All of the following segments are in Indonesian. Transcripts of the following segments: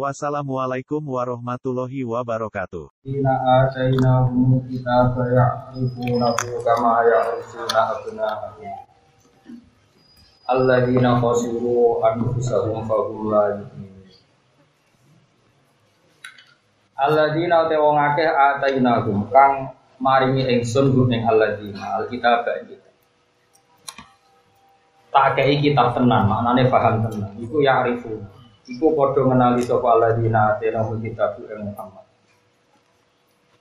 Wassalamualaikum warahmatullahi wabarakatuh. Inna atainahum kitaba ya'rifunahu kama ya'rifuna abna'ahum. Alladzina khasiru anfusahum fahum la yu'minun. Alladzina te wong akeh atainahum kang maringi ingsun gum ing alladzina alkitab kita. Tak kei kitab tenan maknane paham tenan. Iku ya'rifuna Iku podo menali sapa alladzina atena kitab ing Muhammad.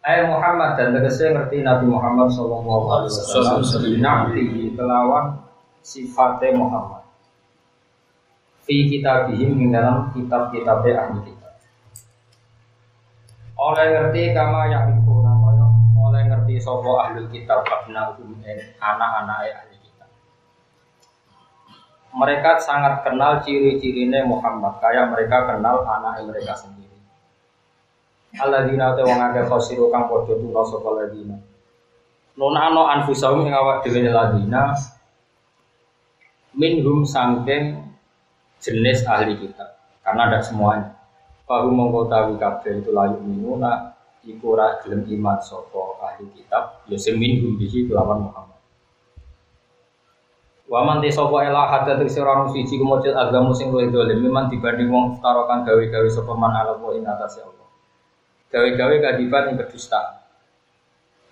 Ayat Muhammad dan tegese ngerti Nabi Muhammad sallallahu alaihi wasallam nabi kelawan sifatnya Muhammad. Fi kitabihim ing dalam kitab-kitab ahli kitab. Oleh ngerti kama kaya oleh ngerti sapa ahli kitab abna anak-anak ahli mereka sangat kenal ciri-cirinya Muhammad. Kayak mereka kenal anak mereka sendiri. Alladzina te wong akeh khosiru kang padha tuna sapa ladina Nunano anfusahum ing awak dhewe ladina minhum sangking jenis ahli kitab. Karena ada semuanya. Baru mengkotawi kabeh itu layu minuna iku ora gelem iman sapa ahli kitab. Ya seminhum bisi kelawan Muhammad Waman te sapa hadat tegese ora ono siji kemujud agama sing luwih dolim memang dibanding wong tarokan gawe-gawe sapa man ala wa ing atase Allah. Gawe-gawe kadiban ing kedustaan.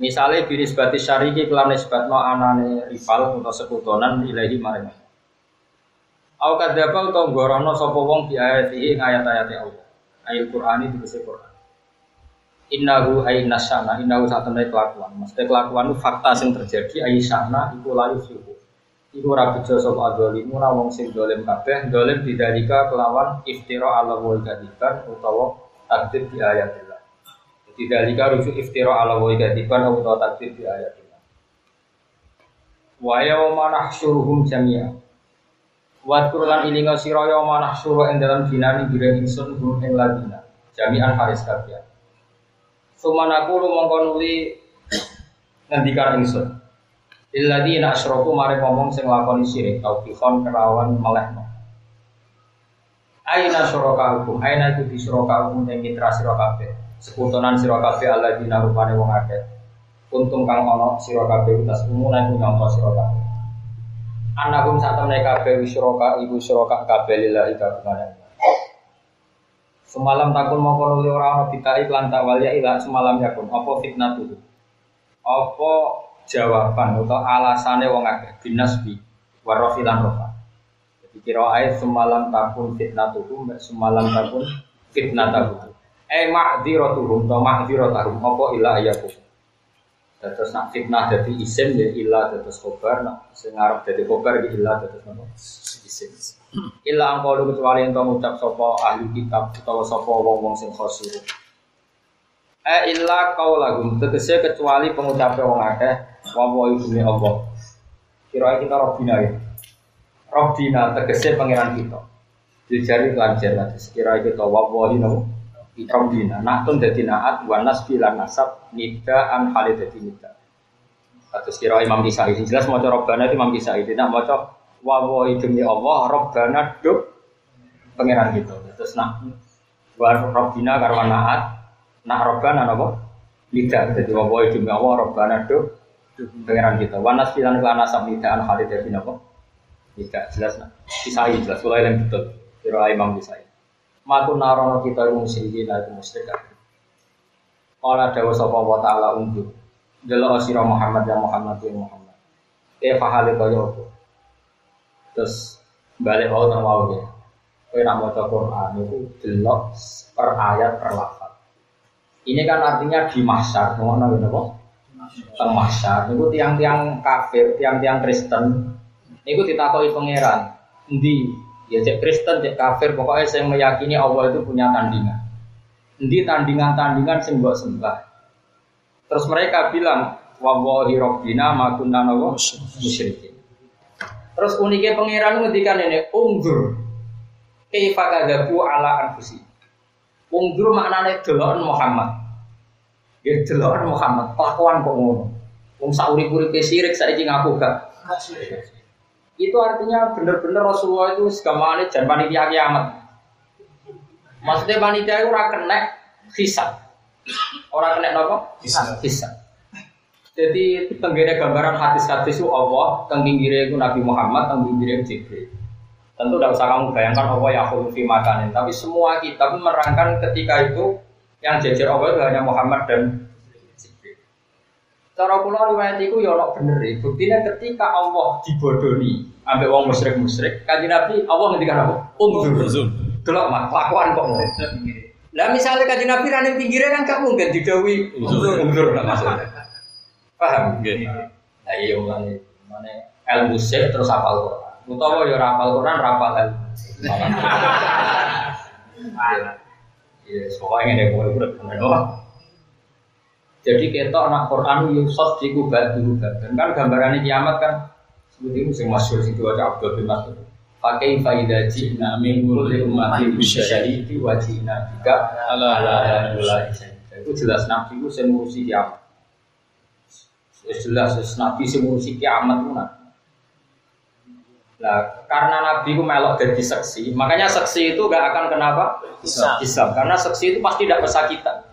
Misalnya biris batis syariki kelan nisbatno anane rival atau sekutonan ilahi maring Au kadzaba utawa gorono sapa wong di ayat-ayat ayat-ayat Allah. Ayat Qur'an itu bisa Qur'an. Innahu ayat nasyana, innahu saat kelakuan. Maksudnya kelakuan fakta yang terjadi ayat syana itu layu suhu. Iku ora bejo sapa adzalimu wong sing dolim kabeh, dolim didalika kelawan iftira ala wa kadiban utawa takdir di ayatillah. Jadi dalika rujuk iftira ala wa kadiban utawa takdir di ayatillah. Wa yauma nahsyuruhum jami'a. Wa lan ilinga sira yauma nahsyuru ing dalam dinani bira ingsun hum ing ladina. Jami'an haris kabeh. Sumanaku mongko nuli ngendikan ingsun. Illadina asyraku mari ngomong sing lakoni syirik taufiqon kerawan melehno. Aina syuraka hukum, aina iku di syuraka hukum yang mitra sira kabeh. Sekutonan sira kabeh alladzina rupane wong akeh. Untung kang ana sira kabeh utas umuna iku nyangka sira kabeh. Anakum sak temne kabeh syuraka ibu syuraka kabeh lillahi kabeh. Semalam takun mau kono ora ana bitai lan tak walia ila semalam yakun apa fitnah tuh. Apa jawaban atau alasannya wong akeh binasbi warofilan rofa. Jadi kira ayat semalam takun fitnah tuh, semalam takun fitnah tuh. Eh ma'diratuhum atau ma'diratuhum apa ilah ayakum. Terus nak fitnah jadi isim ya ilah terus kobar, nak sing arep jadi kobar di ilah terus apa? Isim. Ilah angkau kecuali kamu ucap sopo ahli kitab atau sopo wong wong sing khosir. Eh illa lagu tegese kecuali pengucapnya wong akeh wawo ibune Allah. Kira kita Robbina ya. Robbina tegese pangeran kita. Dijari lancar nanti sekira kita wawo ini Robbina. Naktun dadi naat wa nasbi lan nasab nida an halid dadi nida. Atau sekira Imam Kisai jelas mau Robbana itu Imam Kisai tidak mau wawo demi Allah Robbana duk pangeran kita. Terus nak wa Robbina karena naat Nak robbana napa? Tidak. Jadi wa wa demi Allah robbana do pengiran kita. Wanas bilan kelana sam nidaan Khalid bin apa? Tidak jelas nak. Kisai jelas mulai yang betul. Kira Imam Kisai. Maku narono kita musyrikin itu musyrik. Kala dawa sapa wa taala unjuk. Delok sira Muhammad ya Muhammad ya Muhammad. Eh fahale kaya apa? Terus balik mau nang mau ya. Kowe nak maca Quran itu delok per ayat per lafaz. Ini kan artinya di masar, ngono kok. Teng masar, niku tiang-tiang kafir, tiang-tiang Kristen, niku ditakoi pangeran. Endi? Ya cek Kristen, cek kafir, pokoknya saya meyakini Allah itu punya tandingan. Endi tandingan-tandingan sing mbok sembah. Terus mereka bilang, wallahi rabbina ma kunna musyrikin. Terus uniknya pangeran ngendikan ini unggur kaifa kadzabu ala anfusi. Unggur maknane deloken Muhammad. Ya deloken Muhammad, kelakuan kok ngono. Wong sak urip-uripe sirik saiki ngaku gak. Itu artinya bener-bener Rasulullah itu segamane jan panitia kiamat. Maksudnya panitia itu ora kena hisab. Ora kena napa? Hisab. Hisab. Jadi tenggene gambaran hadis-hadis itu Allah, teng pinggire itu Nabi Muhammad, teng pinggire itu Jibril. Tentu tidak usah kamu bayangkan Allah ya fi makanin, tapi semua kitab menerangkan ketika itu yang jejer Allah itu hanya Muhammad dan Jibril. Cara kula riwayat itu ya ono bener e. Buktinya ketika Allah dibodoni ambek wong musyrik-musyrik, kanjeng Nabi Allah ngendikan apa? Unzur. Delok mah kelakuan kok ngono. Lah misalnya kanjeng Nabi rane pinggirnya kan gak mungkin didawi unzur unzur lah maksudnya. Paham? Nggih. Nah iya mulane mulane ilmu sih terus hafal Quran. Utawa ya hafal Quran, hafal ilmu. Iya, soalnya ini boleh udah bener Jadi kita anak Quran yusuf di kubatu dan kan gambarannya kiamat kan seperti itu yang masyhur sing diwaca Abdul bin Mas'ud. Pakai faidah jina min kulli ummatin bisyahidi wa jina bika Ala ala ala Itu jelas Nabi itu sing ngurusi kiamat. Jelas Nabi sing ngurusi kiamat itu nah. Nah, karena Nabi itu melok jadi saksi, makanya saksi itu gak akan kenapa? Hisab. Karena saksi itu pasti tidak pesakitan.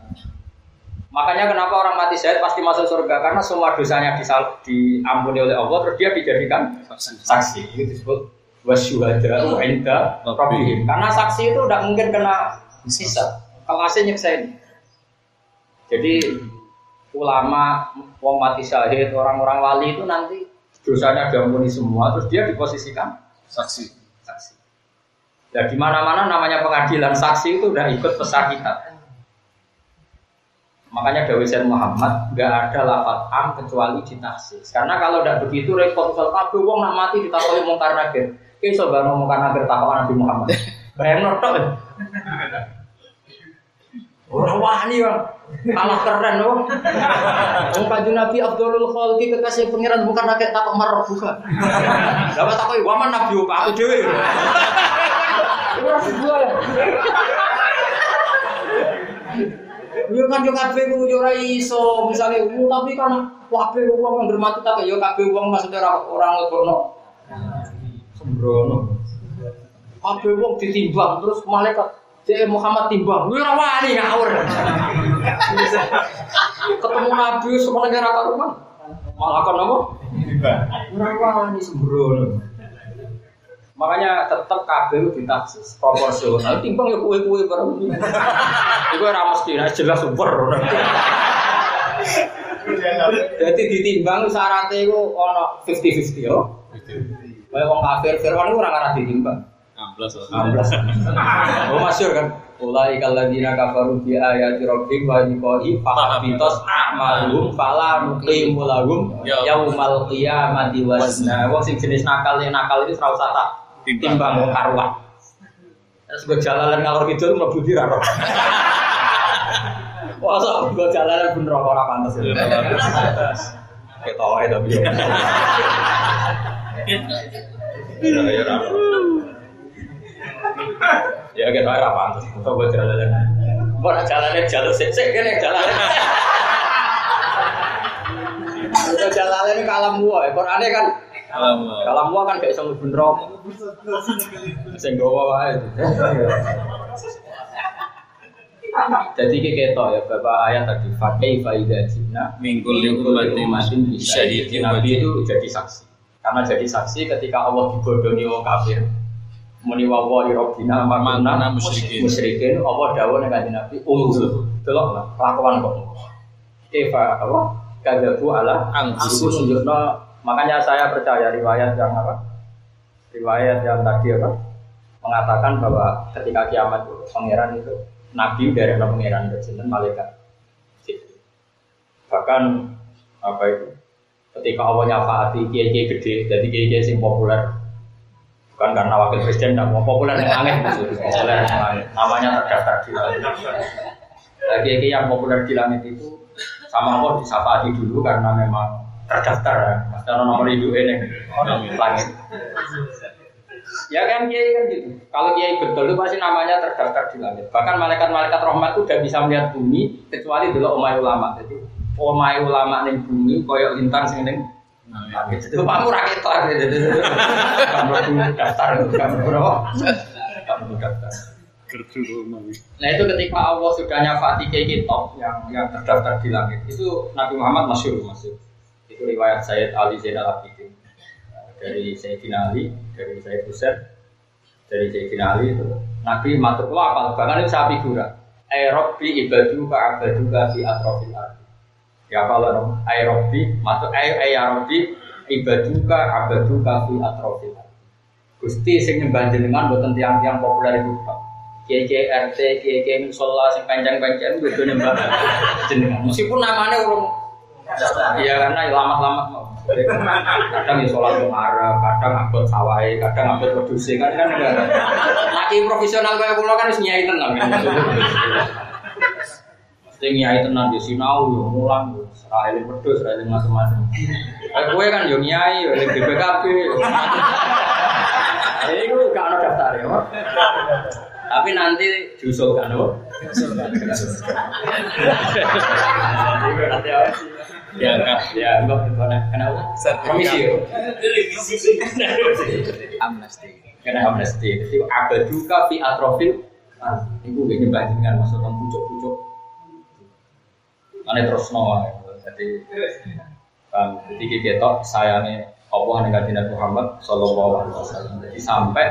Makanya kenapa orang mati syahid pasti masuk surga? Karena semua dosanya disal- diampuni oleh Allah, terus dia dijadikan saksi. Itu disebut wasyuhada inda rabbihim. Karena saksi itu tidak mungkin kena hisab. Kalau asli nyeksain. Jadi ulama, wong mati syahid, orang-orang wali itu nanti dosanya diampuni semua, terus dia diposisikan Saksi. saksi. Ya di mana-mana namanya pengadilan saksi itu udah ikut pesakitan. Makanya Dawi Sayyid Muhammad nggak ada lafat am kecuali di taksis. Karena kalau tidak begitu repot misal kabeh wong nak mati ditakoi mungkar nakir. Ki iso bar mungkar nakir takok Nabi Muhammad. Bayang notok. Orang wani bang, kalah keren loh. Wong kanjeng Nabi Abdulul Khalqi kekasih pangeran bukan nakir takok marah bukan. Dapat takoi waman Nabi apa aku dewe. Ora sebuah ya. Yo kan yo kabeh ku yo ora iso, misale uh, tapi kan kabeh wong yang mati tak yo kabeh wong maksudnya ora ora nglebokno. Sembrono. Kabeh wong ditimbang terus malaikat Cek Muhammad timbang, lu ora wani ngawur. Ketemu Nabi semua negara karuman. Malah kan apa? Ora wani sembrono. Makanya tetap kabel ditaksis proporsional. Timbang ya kue-kue bareng. Iku ora mesti jelas super. Jadi ditimbang syaratnya itu ono 50-50 yo. Kayak wong kafir Firman itu orang arah ditimbang. 16. 16. Oh masyur kan. Ulai kalladina kafaru bi ayati rabbihim wa liqa'i fahabitos a'malum fala nuqimu lahum Ya. yaumal qiyamati wazna. Wong sing jenis nakal yang nakal itu ora usah tak Timbang. wong karuan. Terus gue jalanan ngalor kidul mlebu di raro. Wah, so gue jalanan bener kok ora pantes. Ketoke tapi. Ya ya ora. Ya kan ora pantes. Jalanan. Mau nak jalannya jalur sik sik kene jalannya. Kalau jalannya ini kalam gua, Qur'ane kan kalam gua kan gak iso mlebu neraka. Sing gawa wae. Jadi kayak ketok ya Bapak ayat tadi Fakih faidah jina Mingkul umatin syahidin Nabi itu jadi saksi Karena jadi saksi ketika Allah dibodoni wong kafir Muni wa wa rabbina makna musyrikin. musyrikin. Allah dawuh ning kanjeng Nabi unzur delok kok. Eva apa? Kadabu ala Anfusuhum. Aku nunjukno makanya saya percaya riwayat yang apa? Riwayat yang tadi apa? Mengatakan bahwa ketika kiamat itu pangeran itu nabi dari pangeran bersinten malaikat. Jibril. bahkan apa itu? Ketika Allah nyafaati kiai kiai gede jadi kiai kiai sing populer bukan karena wakil presiden tidak mau populer yang aneh populer yang namanya terdaftar di langit kiai yang populer di langit itu sama Allah disapati dulu karena memang terdaftar ya. Karena nomor hidup ini langit. Ya kan kiai kan gitu. Kalau kiai betul itu pasti namanya terdaftar di langit. Bahkan malaikat-malaikat rahmat itu udah bisa melihat bumi kecuali dulu omai ulama. Jadi omai ulama ning bumi koyok lintang sing langit. Itu kamu rakyat gitu. Kamu daftar kamu berapa? Kamu daftar. Nah itu ketika Allah sudah nyafati kayak kitab yang yang terdaftar di langit itu Nabi Muhammad masyur masyur. Itu riwayat Sayyid Ali Zainal Abidin dari Sayyidina Ali, dari Sayyid Husain, dari Sayyidina Ali itu Nabi matur apal bahkan itu sapi gura. Ay Rabbi ibadu ka abadu ka fi atrofil ardi. Ya Rabbi matur ay ay ya Rabbi ibadu ka abadu ka fi atrofil ardi. Gusti sing nyembah jenengan boten tiang-tiang populer itu Pak. Kiai RT, kiai kiai musola sing panjang-panjang itu nyembah jenengan. Meskipun namanya urung Iya karena lama-lama. Kadang ya sholat kadang ngabot sawai, kadang ngabot produksi kan kan enggak. Laki profesional kayak pulau kan harus nyai tenang. Mesti nyai tenang di sinau yo mulang yo serai pedus, serai macam-macam. Eh gue kan yo nyai, yo BPKB. Ini gue gak ada daftar ya, tapi nanti. Nanti apa sih? Ya, enggak. Ya, enggak. Kenapa? Komisi. amnesti Kena amnesti. Jadi abaduka fi atrofil. Ah, ibu gak nyembah dengan maksudnya pucuk-pucuk. Ane terus no. Jadi, um, jadi kita sayangnya Allah dengan Nabi Muhammad Sallallahu Alaihi Wasallam. Jadi sampai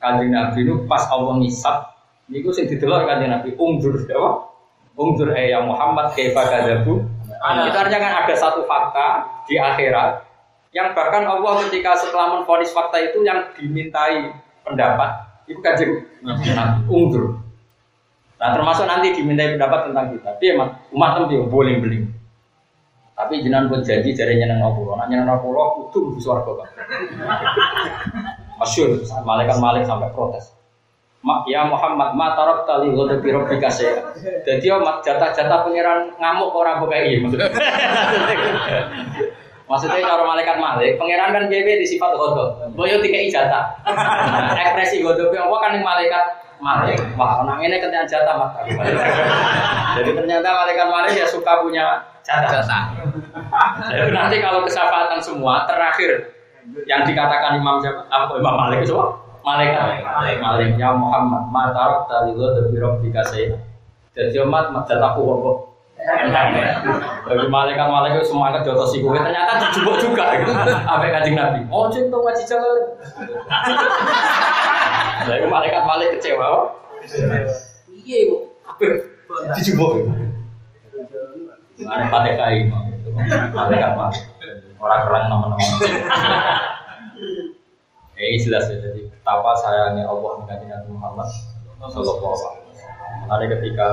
kanjeng Nabi itu pas Allah ngisap, itu sing didelok kanjeng Nabi umdur, apa? Umdur eh ya Muhammad kaifa kadzabu itu artinya kan ada satu fakta di akhirat yang bahkan Allah ketika setelah menfonis fakta itu yang dimintai pendapat itu kanjeng Nabi undur. Nah termasuk nanti dimintai pendapat tentang kita. Tapi emang umat tempi boleh beli. Tapi jenengan pun janji jadi nyeneng Allah. Nah nyeneng Allah itu di suarga kan. Masyur, malaikat malik sampai protes. Mak ya Muhammad, ma tarok tali ghadabi rabbika saya. Jadi yo mak jatah-jatah pangeran ngamuk orang bukai maksudnya. Maksudnya kalau malaikat malik, pangeran kan BB di sifat ghadab. Boyo tiga jatah. Ekspresi ghadab apa kan yang malaikat malik. Wah, orang ini kena jatah mak. Jadi ternyata malaikat malik ya suka punya jatah. Jadi nanti kalau kesafaatan semua terakhir yang dikatakan Imam siapa? Apa Imam Malik itu? Malaikat Malik ya Muhammad ma tarok tali lo dari rabbika saya. Jadi umat jatahku kok. Bagi malaikat malaikat semangat jotos si kowe ternyata dijubuk juga gitu. Apa kanjeng Nabi? Oh cinta ngaji jalan. Jadi malaikat malik kecewa. Iya kok. Dijubuk. Ada pakai kain, malaikat malik. Orang keren nama-nama. Ini jelas ya, jadi betapa sayangnya Allah dengan Nabi Muhammad Sallallahu Alaihi Wasallam. Nanti ketika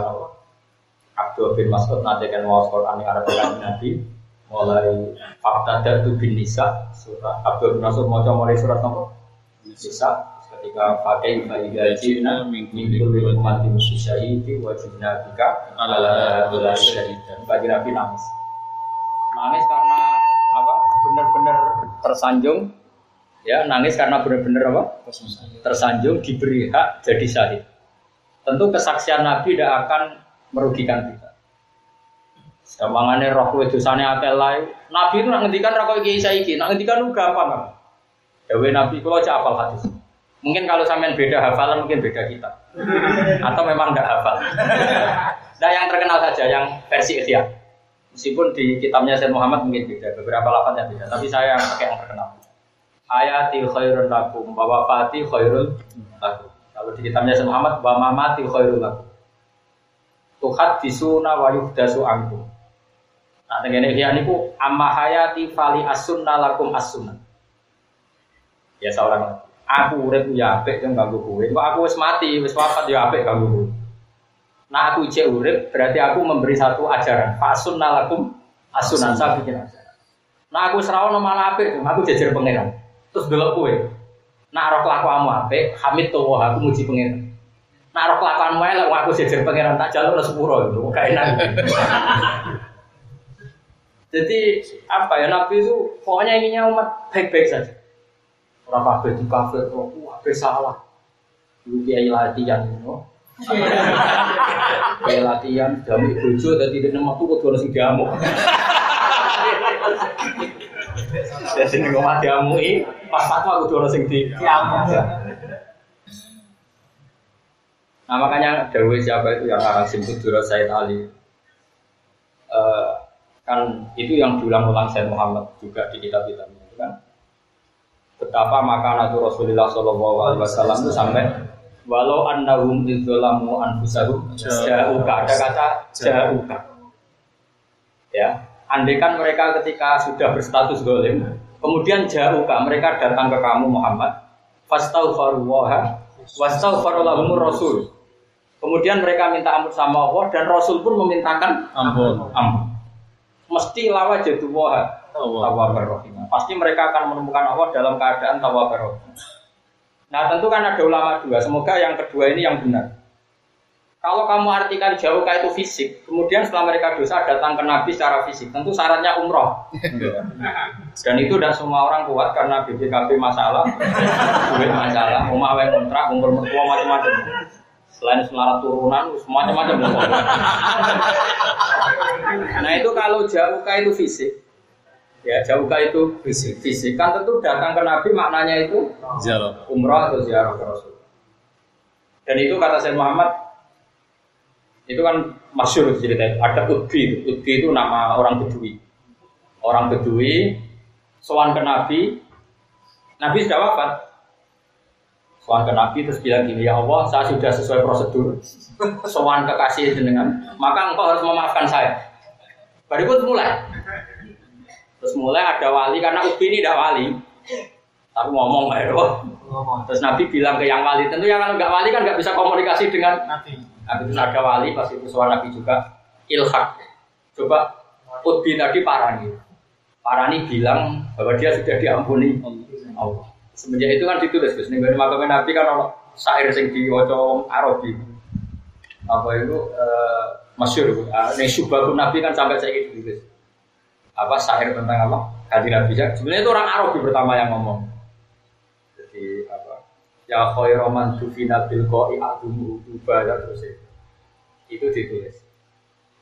Abdul bin Mas'ud nanti kan mau Quran yang Arab Nabi mulai fakta datu bin Nisa surat Abdul bin Mas'ud mau mulai surat nomor Nisa ketika pakai bagi gajina minggu umat di syahidi wajib nabika ala ala syahid. bagi Nabi nangis. Nangis karena apa? Benar-benar tersanjung. Ya nangis karena benar-benar apa? Tersanjung. Diberi hak jadi syahid. Tentu kesaksian Nabi tidak akan merugikan kita. Gampangane roh kowe dosane akeh lae. Nabi itu nak ngendikan ra koyo iki saiki, nak ngendikan lu gampang. Dewe Nabi kula cak hafal hadis. Mungkin kalau sampean beda hafalan mungkin beda kita. Atau memang enggak hafal. Nah yang terkenal saja yang versi Ikhya. Meskipun di kitabnya Sayyid Muhammad mungkin beda, beberapa lafaznya beda, tapi saya yang pakai yang terkenal. Ayati khairun lakum, wa wafati khairun lakum. Kalau di kitabnya Sayyid Muhammad, wa mamati khairun lakum. Tuhat disuna wa yuhdasu angkum. Nah, dengan ini niku amma hayati fali asunna lakum asunna. Ya seorang aku urip ya apik yang ganggu kowe. Kok aku wis mati, wis wafat ya apik ganggu kowe. Nah aku ijek urip berarti aku memberi satu ajaran. Fasunna lakum asunan saya bikin ajaran. Nah aku serawan malah apik, aku jajar pangeran. Terus delok kowe. Nah roh kelakuanmu apik, hamid tuh aku muji pangeran. Nah roh kelakuanmu elek, aku jajar pangeran tak jalur sepuro itu, gak enak. Jadi apa ya Nabi itu pokoknya inginnya umat baik-baik saja. Orang kabeh di kafe kok wah salah. Dulu kiai latihan, no. Kiai latihan, jamu bojo dadi nek metu kudu ono sing diamuk. Jadi ning omah diamuki, pas fatwa kudu ono sing di diamuk. Nah makanya Darwis siapa itu yang arang simput Dura Said Ali Eh, kan itu yang diulang-ulang Said Muhammad juga di kitab-kitabnya itu kan betapa maka Nabi Rasulullah Shallallahu Alaihi Wasallam itu sampai walau annahum idzolamu anfusahum jauka ada kata jauka ya andaikan mereka ketika sudah berstatus golim kemudian jauka mereka datang ke kamu Muhammad. Fastaghfirullaha wastaghfirulahumur rasul. Kemudian mereka minta ampun sama Allah dan Rasul pun memintakan Ampun. ampun mesti lawa jadi wah Allah. tawabur rahim. Pasti mereka akan menemukan Allah dalam keadaan tawabur rahim. Nah tentu kan ada ulama dua. Semoga yang kedua ini yang benar. Kalau kamu artikan jauh kayak itu fisik, kemudian setelah mereka dosa datang ke Nabi secara fisik, tentu syaratnya umroh. Dan itu tidak semua orang kuat karena BPKB masalah, duit masalah, rumah yang kontrak, umur mertua macam-macam. Selain selarat turunan, macam-macam. Nah itu kalau jauh itu fisik, ya jauh itu Fisik. fisik kan tentu datang ke Nabi maknanya itu Ziarah. umrah atau ziarah ke Rasul. Dan itu kata saya Muhammad itu kan masyur ceritanya. Ada Udbi. Udbi itu nama orang Bedui. Orang Bedui sowan ke Nabi, Nabi sudah wafat. Sowan ke Nabi terus bilang gini, ya Allah, saya sudah sesuai prosedur. Sowan kekasih jenengan, maka engkau harus memaafkan saya. Baru itu mulai. Terus mulai ada wali karena Ubi ini tidak wali. Tapi ngomong ya Terus Nabi bilang ke yang wali, tentu yang kalau nggak wali kan nggak bisa komunikasi dengan Nabi. Nabi itu ada wali, pas itu suara Nabi juga ilhak. Coba Utbi tadi parani. Parani bilang bahwa dia sudah diampuni Allah. Semenjak itu kan ditulis, Gus. Nih makam Nabi kan ono syair sing diwaca Arabi. Apa itu eh, masyhur. Uh, nih syubhatun Nabi kan sampai saya ditulis. Apa syair tentang apa? Kaji Nabi. Sebenarnya itu orang Arabi pertama yang ngomong. Jadi apa? Ya khairu man tufina bil qai adumu uba ya terus itu. Itu ditulis.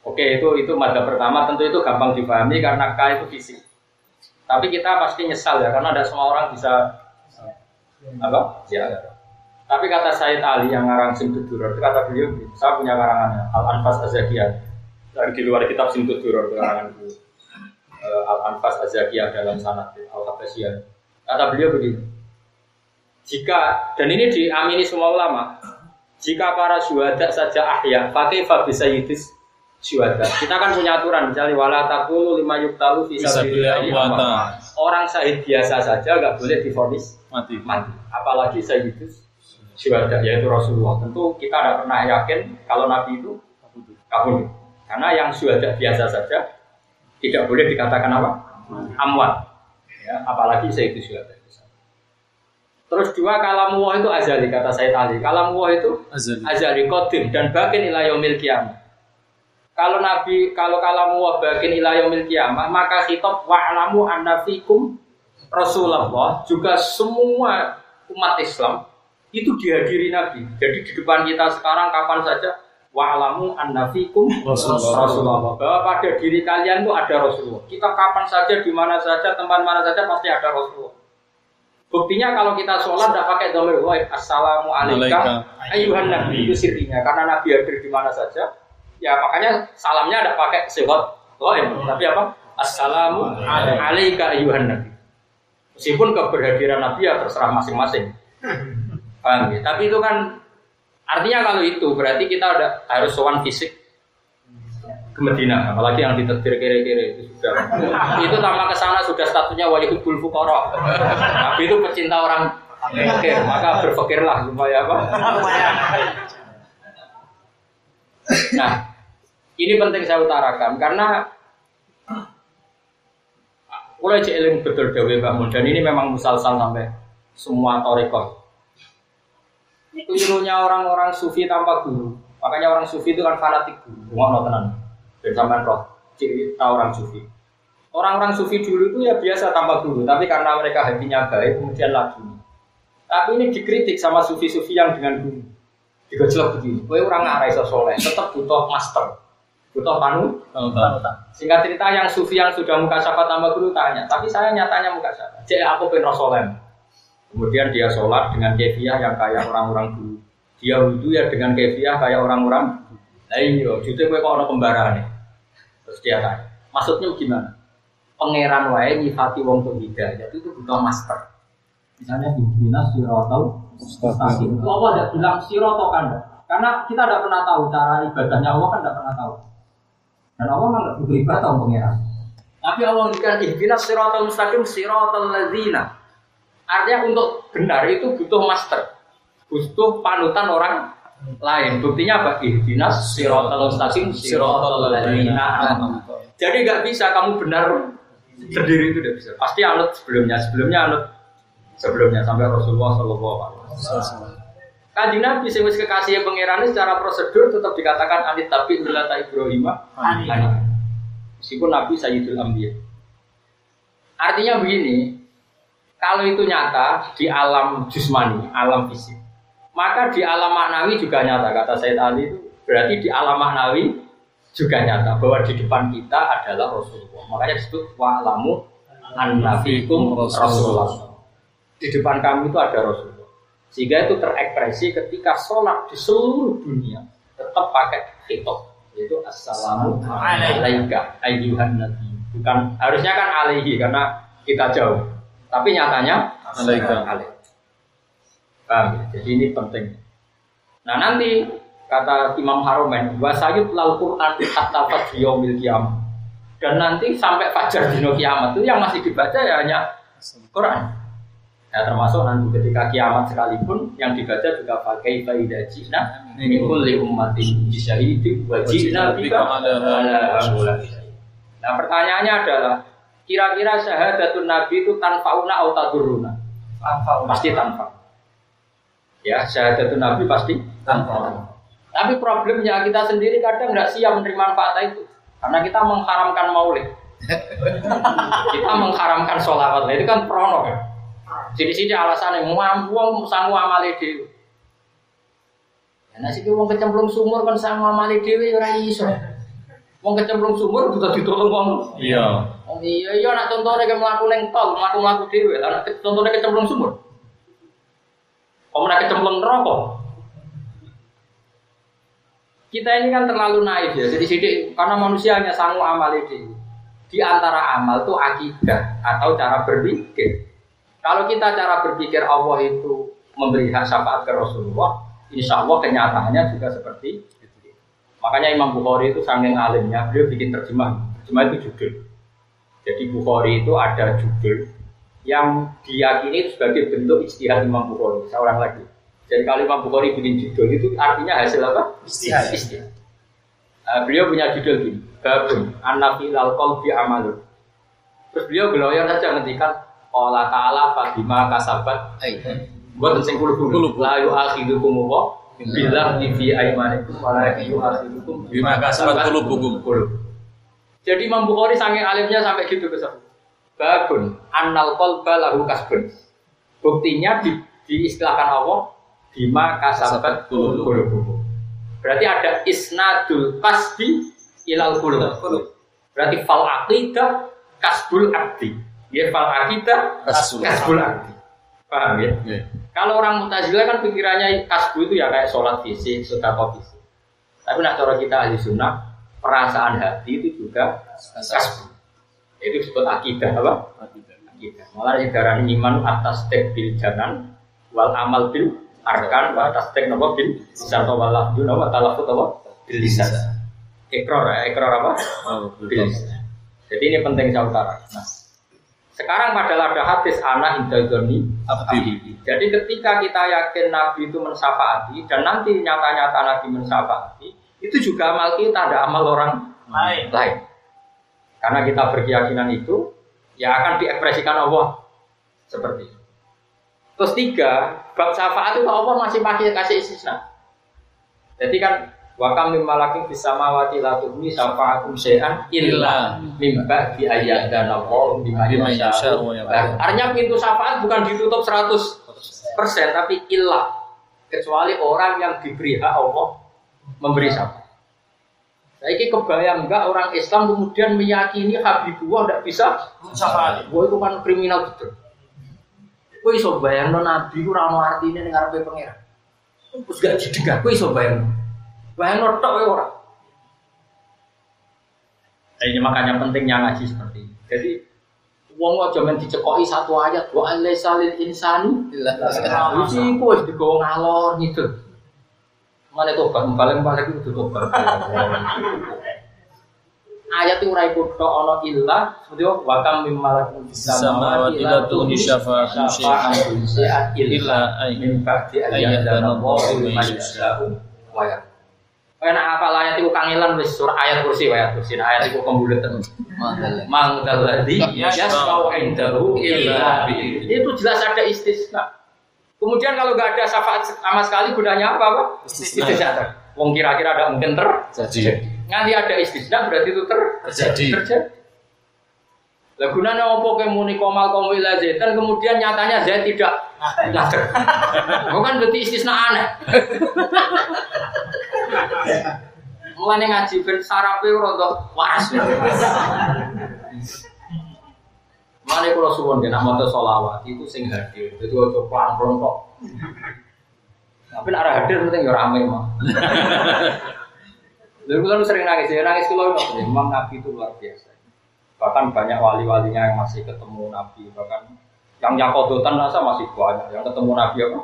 Oke, itu itu mada pertama tentu itu gampang dipahami karena K itu fisik. Tapi kita pasti nyesal ya karena ada semua orang bisa apa? Ya. Tapi kata Said Ali yang ngarang Simtud Duror, itu kata beliau, saya punya karangannya Al Anfas Azakiyah dari di luar kitab Simtud Duror karangan beliau. Eh, Al Anfas Azakiyah dalam sanad Al Habasiyah. Kata beliau begini, jika dan ini diamini semua ulama, jika para syuhada saja ahya, pakai bisa yudis syuhada. Kita kan punya aturan, misalnya wala takulu lima yuktalu bisa Fisabilillah amwata. Orang syahid biasa saja nggak boleh difonis Mati. mati. Apalagi sayyidus syuhada yaitu Rasulullah. Tentu kita tidak pernah yakin kalau Nabi itu kabur. Karena yang syuhada biasa saja tidak boleh dikatakan apa? Amwat. Ya, apalagi sayyidus syuhada. Terus dua kalam Allah itu azali kata saya tadi. Kalam Allah itu Azali. azali qadim dan bakin ila yaumil qiyamah. Kalau Nabi kalau kalam Allah bakin ila yaumil qiyamah, maka khitab wa'lamu anna fikum Rasulullah juga semua umat Islam itu dihadiri Nabi. Jadi di depan kita sekarang kapan saja wa'lamu anna fikum Rasulullah. Rasulullah bahwa pada diri kalian itu ada Rasulullah. Kita kapan saja di mana saja tempat mana saja pasti ada Rasulullah. Buktinya kalau kita sholat tidak pakai domir wahid assalamu alaikum ayuhan nabi itu sirinya karena nabi hadir di mana saja ya makanya salamnya tidak pakai sehot wahid tapi apa assalamu alaika ayuhan nabi meskipun keberhadiran nabi ya terserah masing-masing ya? tapi itu kan artinya kalau itu berarti kita udah harus sowan fisik ke Medina, apalagi yang ditetir kiri-kiri itu sudah itu tambah ke sana sudah statusnya wali hubul fukoro. Nabi itu pecinta orang fakir, maka berpikirlah supaya apa? Nah, ini penting saya utarakan karena mulai eling betul Dewi Bangun dan ini memang musalsal sampai semua toriko. Kelirunya orang-orang sufi tanpa guru. Makanya orang sufi itu kan fanatik guru. Ngono tenan. Dan sampean roh ciri tahu orang sufi. Orang-orang sufi dulu itu ya biasa tanpa guru, tapi karena mereka hatinya baik, kemudian lagi. Tapi ini dikritik sama sufi-sufi yang dengan guru. Digojlok begini, kowe orang ngarah iso tetap butuh master, butuh panu. Singkat cerita yang sufi yang sudah muka syafa tanpa guru tanya, tapi saya nyatanya muka syafa. Jadi aku pengen soleh. Kemudian dia sholat dengan kefiah yang kayak orang-orang dulu. Dia wudhu ya dengan kefiah kayak orang-orang. Nah iya, jadi kowe kok orang kembaran nih. Terus dia tanya, maksudnya gimana? pangeran wae nyifati wong tuh hidayah itu butuh master. Misalnya di dinas sirotol mustaqim. Itu Allah tidak bilang sirotol kan? Karena kita tidak pernah tahu cara ibadahnya Allah kan tidak pernah tahu. Dan Allah kan nggak butuh ibadah om pangeran. Tapi Allah memberikan ihdinas sirotol mustaqim sirotol lazina. Artinya untuk benar itu butuh master, butuh panutan orang lain. Buktinya apa? Ihdinas sirotol mustaqim sirotol lazina. Jadi nggak bisa kamu benar sendiri itu tidak bisa. Pasti anut sebelumnya, sebelumnya anut sebelumnya sampai Rasulullah Shallallahu Alaihi Wasallam. Kanjeng Nabi sing wis kekasih pangeran secara prosedur tetap dikatakan anit tapi millata Ibrahim. Meskipun Nabi Sayyidul Anbiya. Artinya begini, kalau itu nyata di alam jusmani, alam fisik, maka di alam maknawi juga nyata kata Sayyid Ali itu berarti di alam maknawi juga nyata bahwa di depan kita adalah Rasulullah. Makanya disebut wa'lamu annafikum Rasulullah. Di depan kami itu ada Rasulullah. Sehingga itu terekspresi ketika sholat di seluruh dunia tetap pakai hitop yaitu assalamu alaika ayyuhan nabi. Bukan harusnya kan alaihi karena kita jauh. Tapi nyatanya alaika. Paham ya? Jadi ini penting. Nah nanti kata Imam Haromen wasayut lal Quran hatta fajr yaumil kiamat dan nanti sampai fajar dino kiamat itu yang masih dibaca ya hanya Quran ya termasuk nanti ketika kiamat sekalipun yang dibaca juga pakai faidah jina ini kulli ummatin bisyahidi wa jina bika nah pertanyaannya adalah kira-kira syahadatun nabi itu tanfauna atau taduruna pasti tanpa ya syahadatun nabi pasti tanpa tapi problemnya kita sendiri kadang nggak siap menerima manfaat itu. Karena kita mengharamkan maulid. kita mengharamkan sholawat. Itu kan prono kan. Sini-sini alasannya mampu sanggup amali dewi. Ya, nasi wong kecemplung sumur kan sanggup amali dewi ora iso. Wong kecemplung sumur butuh ditolong wong. Iya. Oh iya iya nak contohnya kayak melaku neng tol, melaku melaku dewi. Lah contohnya kecemplung sumur. Kamu nak kecemplung rokok, kita ini kan terlalu naif ya. Jadi sidik karena manusia hanya sanggup amal ini. Di antara amal itu akidah atau cara berpikir. Kalau kita cara berpikir Allah itu memberi hak syafaat ke Rasulullah, insya Allah kenyataannya juga seperti itu. Makanya Imam Bukhari itu saking alimnya, beliau bikin terjemah. Terjemah itu judul. Jadi Bukhari itu ada judul yang diyakini sebagai bentuk istihad Imam Bukhari. Seorang lagi. Jadi kalau Imam Bukhari bikin judul itu artinya hasil apa? Istihad. Istihad. Uh, beliau punya judul gini, Babun, Anafi lal qalbi amalun. Terus beliau geloyor saja ngendikan Allah Ta'ala Fadima kasabat Buat sing kulu kulu La yu'akhidukum wa Bilah fi aimanikum Wa la yu'akhidukum Bima kasabat kulubukum Jadi Imam Bukhari sange alimnya sampai gitu ke Babun, annal qalba lahu kasbun. Buktinya di, diistilahkan Allah bima kasabat kulubukum. Berarti ada isnadul kasbi ilal kulub. Berarti fal aqidah kasbul abdi. Ya fal aqidah kasbul abdi. Paham ya? Yeah. Kalau orang mutazilah kan pikirannya kasbu itu ya kayak sholat fisik, sedekah fisik. Tapi nak cara kita ahli sunnah, perasaan hati itu juga kasbu. Itu disebut akidah apa? Akidah. Malah yang darah iman atas tek bil janan, wal amal bil arkan wa tasdik nopo bil lisan wa lafdu nopo talafut apa bil lisan ikrar ya ikrar apa oh, bil jadi ini penting saya nah sekarang padahal ada hadis anak indalgoni abdi. Jadi ketika kita yakin Nabi itu mensafaati dan nanti nyata-nyata Nabi mensafaati, itu juga amal kita, ada amal orang lain. lain. Karena kita berkeyakinan itu, ya akan diekspresikan Allah seperti itu. Terus tiga, bab syafaat itu Allah masih pakai kasih istisna. Jadi kan Wa kam mim malakin fis samawati la tughni syafa'atum syai'an illa mimba di ayat dan Allah bima yasha. Artinya pintu syafaat bukan ditutup 100% tapi illa kecuali orang yang diberi hak Allah memberi syafaat. Nah, ini kebayang enggak orang Islam kemudian meyakini Habibullah tidak bisa syafaat. Wah itu kan kriminal betul. Kowe iso bayangno nabi ora ono artine ning ngarepe pangeran. Terus gak didegah, kowe iso bayangno. Bayangno tok kowe ora. Nah, ini makanya pentingnya ngaji seperti ini. Jadi wong aja men dicekoki satu ayat wa alaysa lil insani illa Iki ku wis digawa ngalor gitu. Balik-balik itu tobat. Ayat itu ora ikut tok ana illa seperti wa kam mim malakum fis Samawati la tughni syafa'atum syai'an syai'an illa illa ay- min ba'di ayat ayat dan Allah liman yasha'u Karena apa ayat itu kangelan wis surah ayat kursi ayat kursi Nah, ayat itu kembulet Mang dalladzi yasau indahu illa bi'idznih. Itu jelas ada istisna. Kemudian kalau nggak ada syafaat sama sekali gunanya apa, Pak? Istisna. Wong kira-kira ada mungkin ter Jadi Nanti ada istisna berarti itu ter Terjadi. terjadi. Lah gunanya apa kayak muni komal komal ila zaitan kemudian nyatanya zaid tidak ngajar. Bukan berarti istisna aneh. Mulane ngaji ben sarape rada waras. Mulane kula suwun nek maca selawat itu sing hadir. Jadi ojo pelan-pelan kok. Tapi nek hadir penting ya rame mah. Lalu kan sering nangis, ya nangis kalau memang Nabi itu luar biasa. Bahkan banyak wali-walinya yang masih ketemu Nabi, bahkan yang yakodotan rasa masih banyak yang ketemu Nabi apa?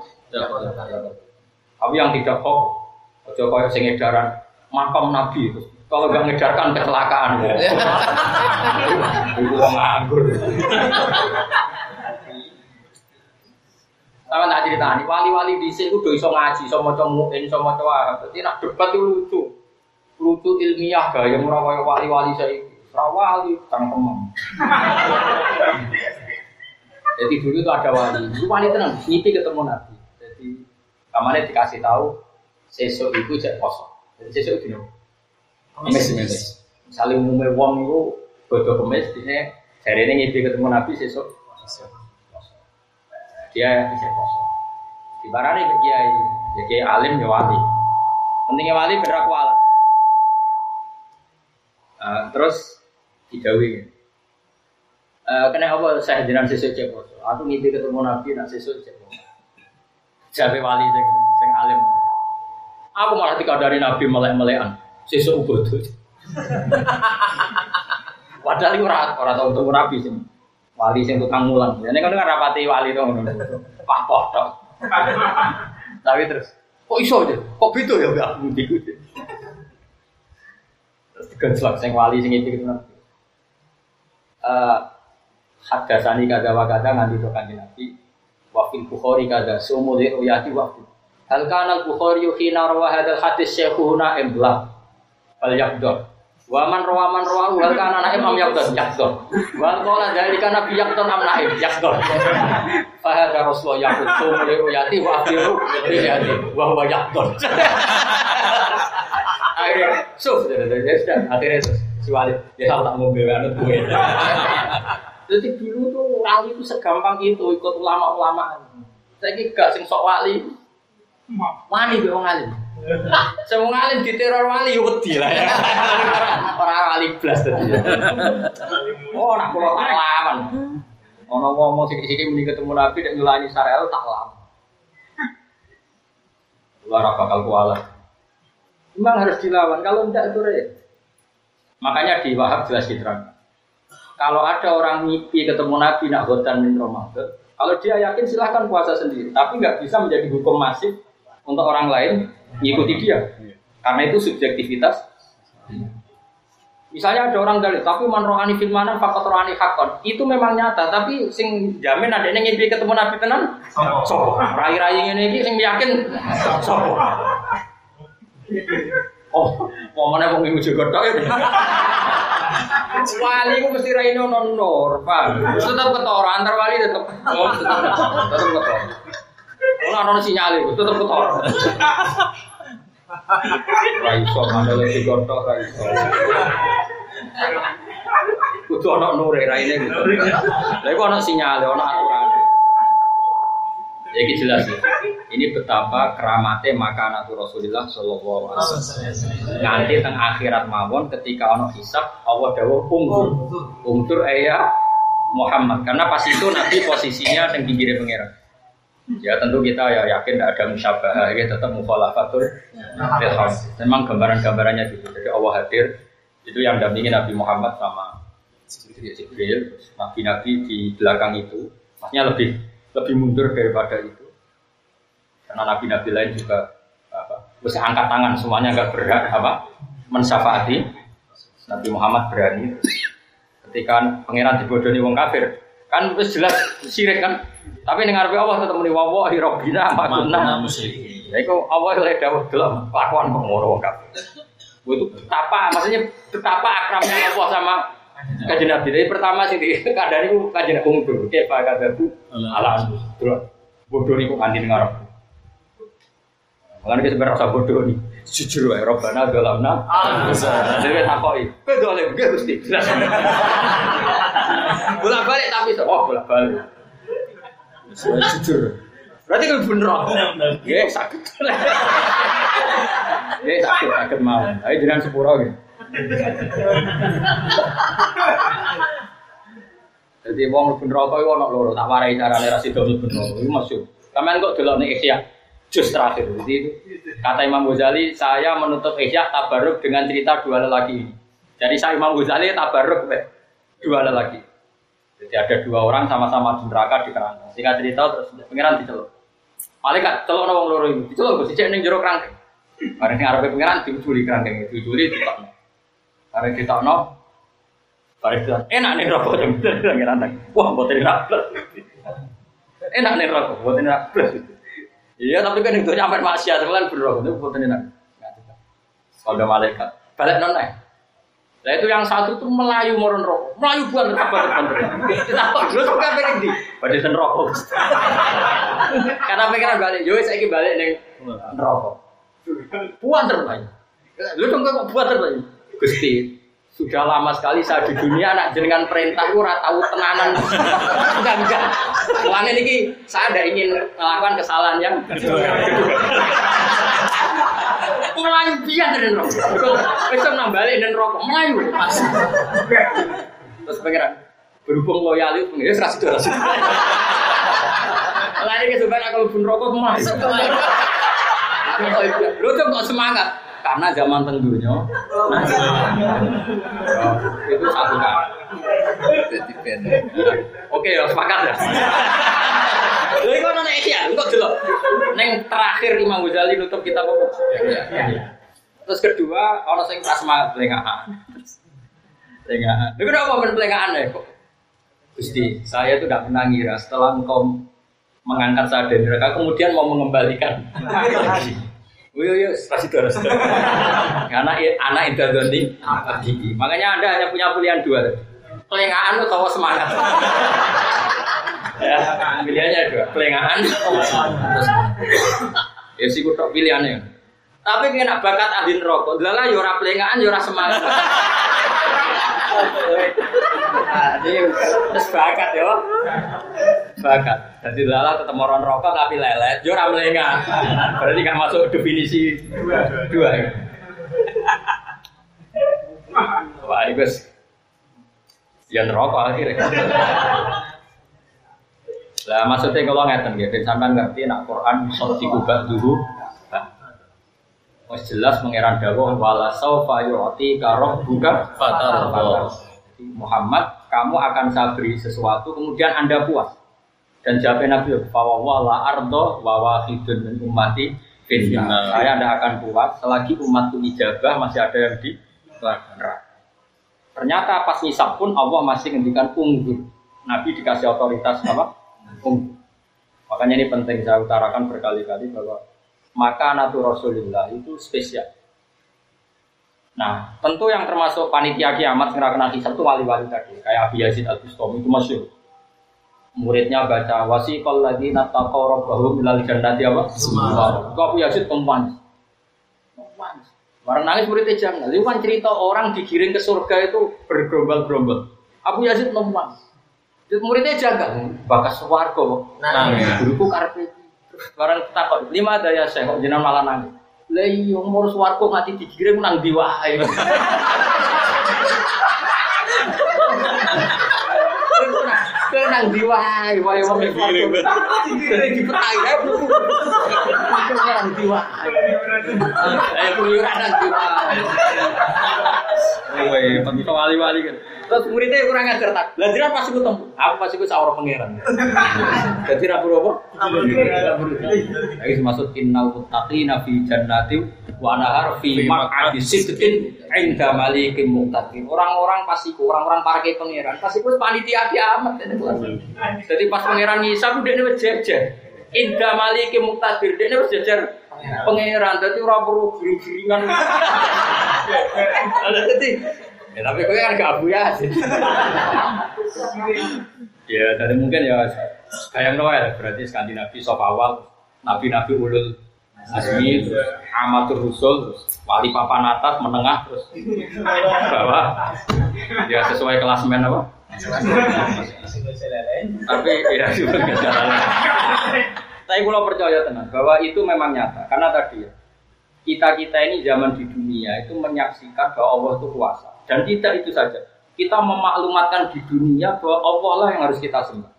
Tapi yang tidak kok, ojo koyo sing edaran makam Nabi itu. Kalau nggak ngedarkan kecelakaan, itu wong nganggur. Sama tak cerita nih, wali-wali di sini udah iso ngaji, iso maca muin, iso maca wahab. Berarti nak debat itu lucu, lucu ilmiah gaya ora kaya wali-wali saya. Ora wali, cangkemem. Jadi dulu itu ada wali, itu wali tenang, ngipi ketemu Nabi. Jadi kamarnya dikasih tahu, sesok itu jek kosong. Jadi sesok itu kemis, kemis. Misalnya umumnya wong itu bodoh kemis, ini hari ini ngipi ketemu Nabi sesok dia bisa kosong. Ibaratnya ke kiai, ya kiai alim ya wali. Pentingnya wali berak wala. Uh, terus didawi. Uh, kena apa saya jenengan sesuk cek poso. Aku ngimpi ketemu Nabi nak sesuk cek poso. Jabe wali alim. Aku malah dikadari Nabi melek-melekan. Sesuk bodoh. Padahal iku ora ora tau ketemu Nabi sing wali sing tukang mulang. Ini kan kan rapati wali to ngono. Wah potok. Tapi terus kok iso aja? Kok beda ya mbak aku ndiku. Terus digenslok sing wali sing iki gitu. Eh hadasani kada wa kada nganti to kanjeng Nabi. Wa Bukhari kada sumul uyati waktu. Hal kana al-Bukhari hina rawa hadzal hadis syekhuna imbla. Fal yaqdur. Wa man rawa man rawa hal kana ana imam yaqdur yaqdur. Wa qala dzalika nabi yaqdur am naib yaqdur. Fa hadza rasulullah yaqdur sumul uyati wa akhiru uyati wa huwa yaqdur. Akhirnya, suf, ya akhirnya si Walid, ya tak mau bela anut gue. Jadi dulu tuh wali itu segampang itu ikut ulama-ulama. Saya gak sing sok wali. Wani be wong alim. Sing wong alim diteror wali wedi lah ya. Ora wali blas tadi. Oh, nak kula tak lawan. Ono ngomong sithik-sithik muni ketemu Nabi nek nyulani Sarel tak lawan. Luar bakal kualat. Memang harus dilawan, kalau tidak itu repot. Makanya di Wahab jelas diterangkan. Kalau ada orang mimpi ketemu Nabi nak hotan min Ramadan, kalau dia yakin silahkan puasa sendiri, tapi nggak bisa menjadi hukum masif untuk orang lain ngikuti dia, karena itu subjektivitas. Misalnya ada orang dari tapi man rohani fil mana fakot rohani hakon itu memang nyata, tapi sing jamin ada yang ngimpi ketemu Nabi tenan, sopo, rai-rai ini sing yakin, sopo. Oh, mau mana mau minggu juga tok ya. Wali ku mesti ra ini ono nur, Pak. Tetap ketara antar wali tetap oh, ketara. Ora ono sinyal iku, tetap ketara. Ora iso mandele digotok ora iso. Kudu ana nure raine gitu. Lha iku ana sinyale, ana aturan. Ya ini jelas ya. Ini betapa keramatnya makanatu Rasulullah Shallallahu Alaihi Wasallam. Nanti teng akhirat mawon ketika ono hisab Allah dawuh ungdur, ungdur ayah Muhammad. Karena pas itu Nabi posisinya teng pinggirnya pangeran. Ya tentu kita ya yakin tidak ada musyabah, ya tetap mukhalafatul bilham. Memang gambaran-gambarannya gitu. Jadi Allah hadir itu yang dampingi Nabi Muhammad sama Jibril, nabi-nabi di belakang itu. Maksudnya lebih lebih mundur daripada itu. Karena nabi-nabi lain juga apa, bisa angkat tangan semuanya nggak berhak apa mensyafaati. Nabi Muhammad berani. Ketika pangeran dibodohi wong kafir, kan wis jelas syirik kan. Tapi ning ngarepe Allah tetep muni wallahi rabbina ma kunna musyrikin. Ya iku Allah oleh dawuh delok kelakuan kok ngono wong. Itu betapa maksudnya betapa akramnya Allah sama kajian Nabi. Jadi pertama sih di kadang itu kajian undur. Kayak pak kadabu ala terus bodoh niku kantin ngarep. Makanya kita berasa bodoh nih. Jujur wae Robbana dolamna. Jadi takoki. Kowe dolim nggih Gusti. Bolak-balik tapi oh bolak-balik. Jujur. Berarti kan bener. Ya sakit. Ya sakit sakit mau. Ayo jangan sepuro gitu. Jadi wong neraka iku ana loro, tak warai carane ra sida neraka. Iku masyhur. Sampeyan kok delok nek Ihya juz terakhir. Jadi itu kata Imam Ghazali, saya menutup Ihya tabarruk dengan cerita dua lelaki ini. Jadi saya Imam Ghazali tabarruk be, dua lelaki. Jadi ada dua orang sama-sama di neraka di kerangkeng. Singkat cerita terus pengiran diceluk. Malaikat celuk wong loro ini. Diceluk Gus sijek ning jero kerangkeng. Bareng sing arepe pengiran diuculi kerangkeng itu. Diuculi ditokno. Bareng ditokno Bareng bilang, enak nih rokok jam itu pengiran tak. Wah, enak plus. Enak nih rokok, boten enak plus. Iya, tapi kan itu nyampe maksiat, kan berrokok itu boten enak. Kalau malaikat, balik nonai. Nah itu yang satu tuh melayu moron rokok, melayu bukan kabar. Kita kok dulu tuh di, pada sen rokok. Karena pengen balik, yo saya balik neng rokok. Buan terlalu. Lu dong kok buat terlalu. Gusti, sudah lama sekali saya di dunia anak jenengan perintah ora tahu tenanan enggak enggak Soalnya ini saya ada ingin melakukan kesalahan yang Melayu biar dan rokok. Besok nambah dan rokok Melayu. Terus pengiran berhubung loyal itu pengiran serasi itu serasi. Lain ke sebenarnya kalau pun rokok Melayu. Lu tuh kok semangat karena zaman tenggunya nah, itu satu. Jadi ben. Oke ya sepakat ya. Lha iku ana ihya, kok delok. Ning terakhir Imam Ghazali nutup kitab apa? Ya. Terus kedua, ana sing pas semangat pelengahan. Pelengahan. Lha kenapa men pelengahan ya kok? Gusti, saya itu tidak pernah ngira setelah engkau mengangkat saya dari neraka, kemudian mau mengembalikan. Oh iya, iya, kasih terus. Karena i- anak itu doni gigi. Makanya anda hanya punya pilihan dua. Pelengahan atau semangat. ya, pilihannya dua. Pelengahan atau semangat. Ya sih kutok pilihannya. Tapi kena bakat ahli neraka, lala yo ora pelengahan yo ora semangat. Nah, ini terus bakat ya. Bakat. Jadi lala tetap orang rokok tapi lelet, yo ora. Berarti kan masuk definisi dua ya. Wah, ini guys. Ya neraka akhirnya. Lah maksudnya kalau ngeten gitu, sampean ngerti nak Quran sok dikubah dulu. Wes jelas mengeran dawuh wala saufa yu'ti karoh buka Fatardah. Muhammad, kamu akan saya beri sesuatu, kemudian anda puas. Dan jawabnya Nabi, bahwa wala ardo wa wahidun min ummati finnar. Finnar. Saya tidak akan puas selagi umatku ijabah masih ada yang di neraka. Ternyata pas nisab pun Allah masih ngendikan unggur. Nabi dikasih otoritas apa? Unggur. Makanya ini penting saya utarakan berkali-kali bahwa maka natu Rasulullah itu spesial. Nah, tentu yang termasuk panitia kiamat kena hisab itu wali-wali tadi, kayak Abi Yazid Al Bustami itu masyhur. Muridnya baca wasiqal ladzina taqaw rabbahum ilal jannati apa? Abi Yazid kempan. Orang nangis muridnya jangan. Itu kan cerita orang digiring ke surga itu bergerombol-gerombol. Abu Yazid nomor. Muridnya jaga, bakas warga nangis. Guruku karpe. Terus orang takut, lima ada ya saya kok jenengan malah nangis. Lah iya umur swarga mati digiring nang ndi wae. Kowe nang wae, wong. Kowe nang. Ayo keluyuran nang wae. Wali-wali kan. Terus muridnya kurang ajar tak. Lah jiran pasti ketemu. Aku pasti ku sawur pangeran. Jadi ra apa? Lagi maksud innal muttaqina fi jannati wa nahar fi maq'adi sidqin inda malikin muqtadir. Orang-orang pasti ku, orang-orang para ke pangeran. Pasti ku panitia kiamat. Jadi pas pangeran ngisap dia wis jejer. Inda malikin muqtadir. Dia wis jejer pangeran. Jadi ora perlu giring-giringan. Jadi Ya tapi kau kan gak Abu Yasin. ya, jadi mungkin ya kayak Noel berarti Skandinavi sop awal, nabi-nabi ulul asmi, amatur rusul, wali papan atas, menengah, terus bawah. Ya sesuai kelas men apa? Tapi ya nggak salah. Tapi kalau percaya tenang bahwa itu memang nyata karena tadi ya kita kita ini zaman di dunia itu menyaksikan bahwa Allah itu kuasa dan kita itu saja kita memaklumatkan di dunia bahwa Allah lah yang harus kita sembah.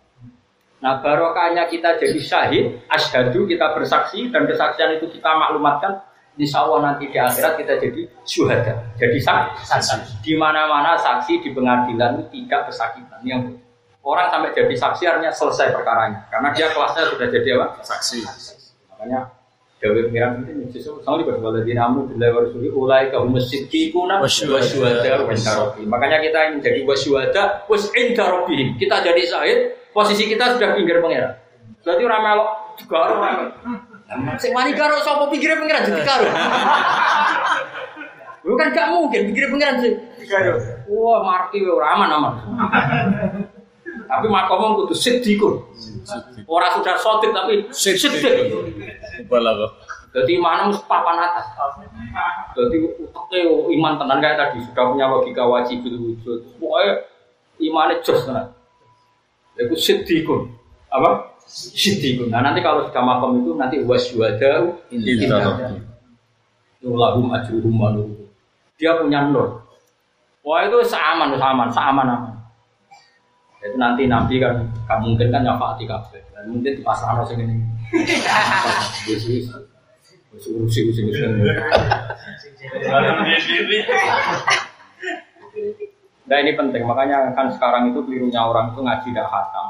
Nah barokahnya kita jadi syahid, asyhadu kita bersaksi dan kesaksian itu kita maklumatkan Insya Allah nanti di akhirat kita jadi syuhada, jadi saksi. Di mana-mana saksi di pengadilan itu tidak kesakitan. Yang orang sampai jadi saksi artinya selesai perkaranya, karena dia kelasnya sudah jadi apa? Saksi. Makanya Dewi pengiran itu justru sama di bawah di namu bila warasuli ulai kaum masjid kuna wasyuada wasyarabi. Makanya kita yang jadi wasyuada was indarobi. Kita jadi sahid, posisi kita sudah pinggir pengiran. Berarti orang melok juga orang. Sing wani karo sapa pinggir pengiran jadi karo. Bukan gak mungkin pinggir pengiran sih. Wah, marki ora aman aman. Tapi makomong kudu sidikun. Orang sudah sotik tapi sidik. Balago. Jadi mana mesti papan atas. Jadi utaknya iman tenan kayak tadi sudah punya logika wajib itu wujud. Pokoknya imannya jos tenan. Itu sidikun. Apa? Sidikun. Nah nanti kalau sudah makom itu nanti wasyuada indah. Lahum ajruhum manuh. Dia punya nur. Wah itu seaman, seaman, seaman aman. Itu nanti nabi kan gak mungkin kan nyafaati kabeh. Dan mungkin di pasar sing ini. Urusi. Nah ini penting, makanya kan sekarang itu kelirunya orang itu ngaji dah khatam.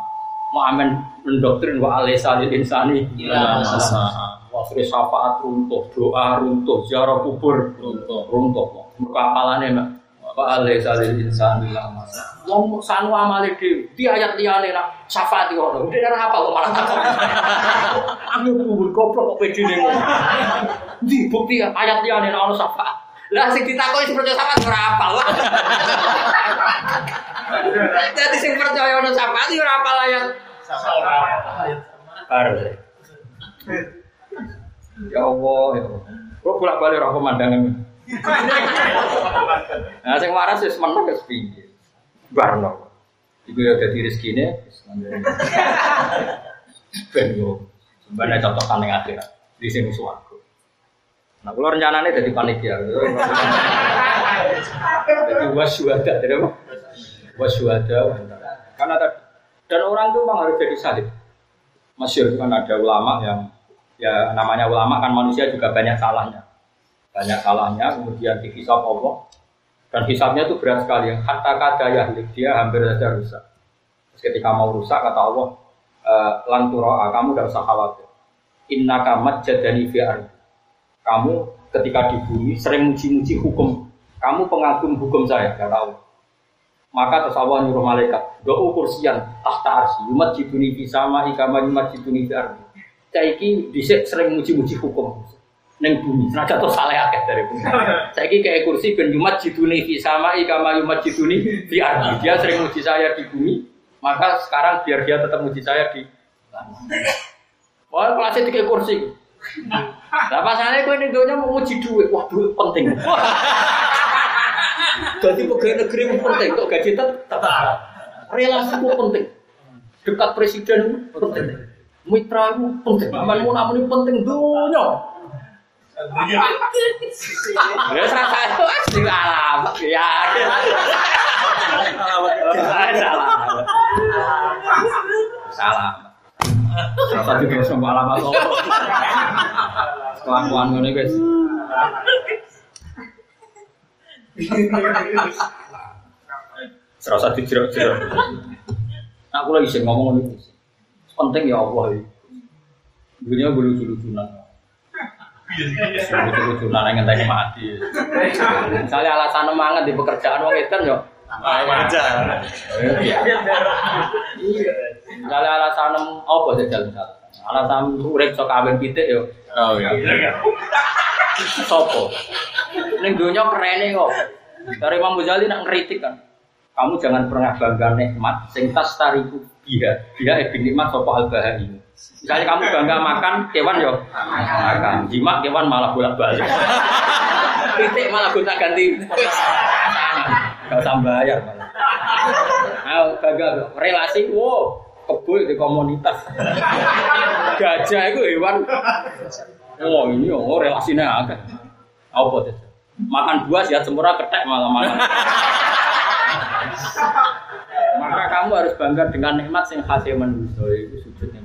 Mau amen mendoktrin wa alisa lil insani. Wah, syafaat runtuh, doa runtuh, ziarah kubur runtuh, runtuh. Mereka apalane mak. Wa alisa lil insani la masa. Wong sanu amale dhewe. Di ayat liyane nak syafaat yo ngono. Dia ora hafal kok malah takon. Aku kubur goblok kok pedine ngono. Di bukti ayat liyane nak ono syafaat. Lah sing ditakoni sing percaya syafaat ora hafal. Jadi sing percaya ono syafaat yo ora hafal ayat. Baru. Ya Allah, ya Allah. Kok bolak-balik ora pemandangan. Nah, sing waras wis menang wis piye. Barno. Iku ya dadi rezekine ben yo sebenarnya contoh ning akhirat di sini swarga. Nah, kalau rencananya jadi panitia. Jadi wasyuada, jadi apa? Wasyuada. Karena tadi dan orang itu memang harus jadi salib. Masyur kan ada ulama yang ya namanya ulama kan manusia juga banyak salahnya banyak salahnya kemudian dihisap Allah. Dan hisapnya itu berat sekali. Yang kata kata ya dia hampir saja rusak. Terus ketika mau rusak kata Allah e, lanturoa kamu tidak usah khawatir. Inna kamat jadani fi'ar kamu ketika di bumi sering muji-muji hukum. Kamu pengagum hukum saya kata Allah. Maka terus Allah nyuruh malaikat doa kursian tahta arsi yumat jiduni fi sama ikama yumat jiduni fi ardi dhisik sering muji-muji hukum neng bumi. Senajan tuh salah akeh dari bumi. Saiki kayak kursi ben yumat jiduni fi sama ikama yumat jiduni fi ardi. Dia sering muji saya di bumi, maka sekarang biar dia tetap muji saya di Wah, kelasnya tiga kursi. Lah pasane kowe ning donya mau nguji duit, wah duit penting. Jadi pegawai negeri penting, kok gaji tetap. Relasi itu penting. Dekat presiden penting. Mitra itu penting. Namun itu penting dunia. Ya serasa itu asli alamat ya. Salah. Salah. Salah satu guys sama alamat apa? Kelakuan ngene guys. Serasa dijerok-jerok. Aku lagi sih ngomong ini. Penting ya Allah ini. Dunia boleh lucu-lucunan. Lucu-lucunan yang ngenteni mati. Misalnya alasan mangan di pekerjaan wong edan yo. Aja. Iya. Misalnya alasan apa sih jalan. Alasan urip sok kawin pitik yo. Oh ya. Sopo? Ning donya kerene kok. Dari Imam Ghazali nak ngeritik kan. Kamu jangan pernah bangga nikmat sing tas tariku biha. Biha ibn nikmat sopo al bahari. Misalnya kamu bangga makan kewan yo makan. Jimat kewan malah bolak-balik. Titik malah gonta ganti. Gak usah bayar malah. Ayo bangga relasi wow kebo di komunitas. Gajah itu hewan Oh ini oh relasinya agak apa tuh? Makan buah sehat sempurna ketek malah makan. Maka kamu harus bangga dengan nikmat yang khasnya manusia itu sujud memang.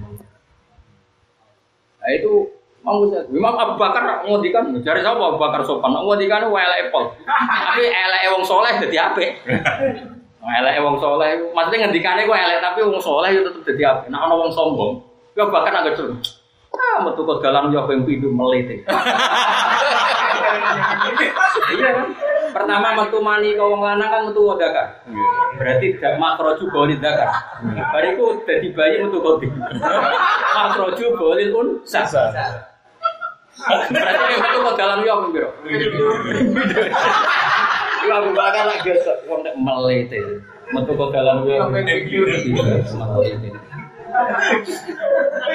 Nah itu mau saya, Imam Abu Bakar ngodikan, cari siapa Abu Bakar sopan, ngodikan elek Apple, tapi elek wong soleh jadi apa? Elek wong soleh, maksudnya ngendikannya gue elek tapi wong soleh itu tetap jadi apa? Nah ono wong sombong, gue bahkan agak dulu. Ah, metu kok dalam yo ping pindho melete. Iya kan? Pertama metu mani ke wong lanang kan metu wadaka. Berarti dak makroju bolil dakar. Bariku dadi bayi metu kodi. Makroju bolil pun sah. Berarti metu kok dalam yo piro? Iya aku bakal lak gesek wong nek melete. Metu kok dalam yo ping melete.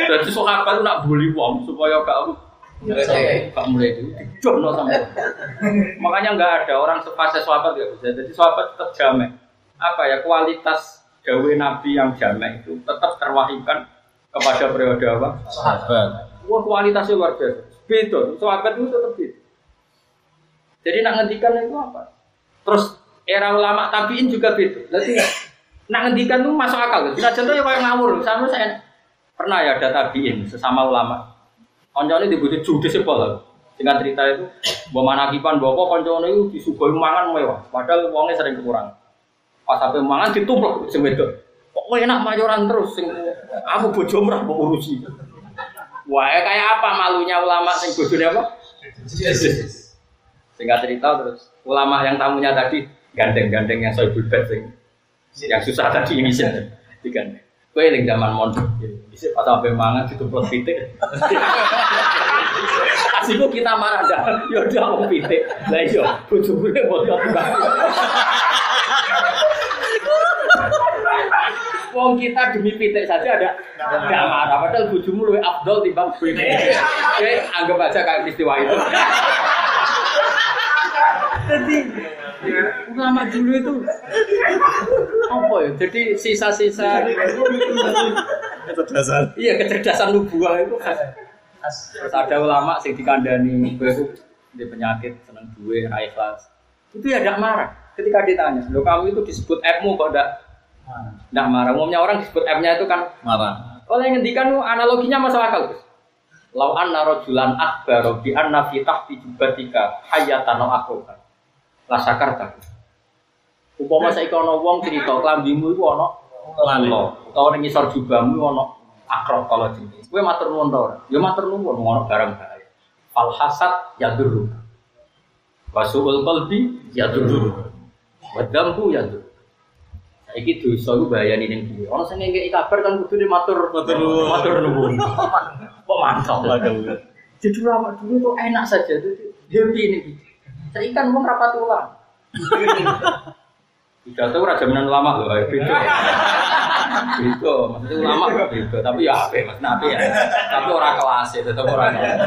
Jadi itu nak bully wong supaya gak gak mulai itu dijono sama. Makanya nggak ada orang sepasang sahabat gak bisa. Jadi sahabat tetap jamek. Apa ya kualitas gawe nabi yang jamek itu tetap terwahyukan kepada periode apa? Sahabat. Wah kualitasnya luar biasa. Beda. Sahabat itu tetap beda. Jadi nak ngendikan itu apa? Terus era ulama tabiin juga beda. Jadi nak ngendikan itu masuk akal. Bisa contoh ya kayak ngawur. Sama saya pernah ya ada tabiin sesama ulama. Koncone dibutuh judes sepol. Dengan cerita itu, bawa manakipan, bawa apa itu disuguhi mangan mewah. Padahal uangnya sering kekurangan. Pas sampai mangan ditumplek sing wedok. Kok enak mayoran terus sing aku bojo merah mbok urusi. Wah, kayak apa malunya ulama sing bojone apa? Singkat cerita terus ulama yang tamunya tadi gandeng-gandeng yang soal bed sing yang susah tadi ini sih digandeng. Kue yang zaman mondok, bisa pas sampai mangan ditumplek pitik. Asiku kita marah dah, ya udah mau pitik. Lah iya, bojoku nek bodoh Wong kita demi pitik saja ada nggak marah, padahal bojomu lebih afdol timbang pitik. Oke, anggap aja kayak peristiwa itu. Jadi ulama dulu itu apa ya? Jadi sisa-sisa Kecerdasan. iya kecerdasan nubuah itu khas. Terus ada ulama sing dikandani kowe itu di penyakit seneng duwe ra ikhlas. Itu ya tidak marah ketika ditanya, "Loh kamu itu disebut F-mu kok enggak enggak marah?" Umumnya orang disebut F-nya itu kan Marah. kalau yang ngendikan tuh analoginya masuk akal. Lau anna rajulan akbar bi anna fi tahti jubatika hayatan au akroban. La sakarta. Umpama saiki ana wong cerita klambimu iku ana lalo, utawa ning ngisor jubahmu ana akrab kalau jenis. Kowe matur nuwun ta ora? Ya matur nuwun ana barang bahaya. Al hasad yadurru. Wasuul qalbi yadurru. Wa dzambu yadurru. Saiki dosa iku bahayane ning dhewe. Ana sing ngekeki kabar kan kudune matur Matur nuwun. Matur nuwun. Kok mantap. Waduh. Jadi lama dulu tuh enak saja, tuh happy ini. Saya kan mau rapat ulang. Tidak tahu raja jaminan lama loh, ayo beda. Beda, maksudnya ulama beda, tapi ya apa, mas nabi ya. Tapi orang kelas ya, tetap orang kelas.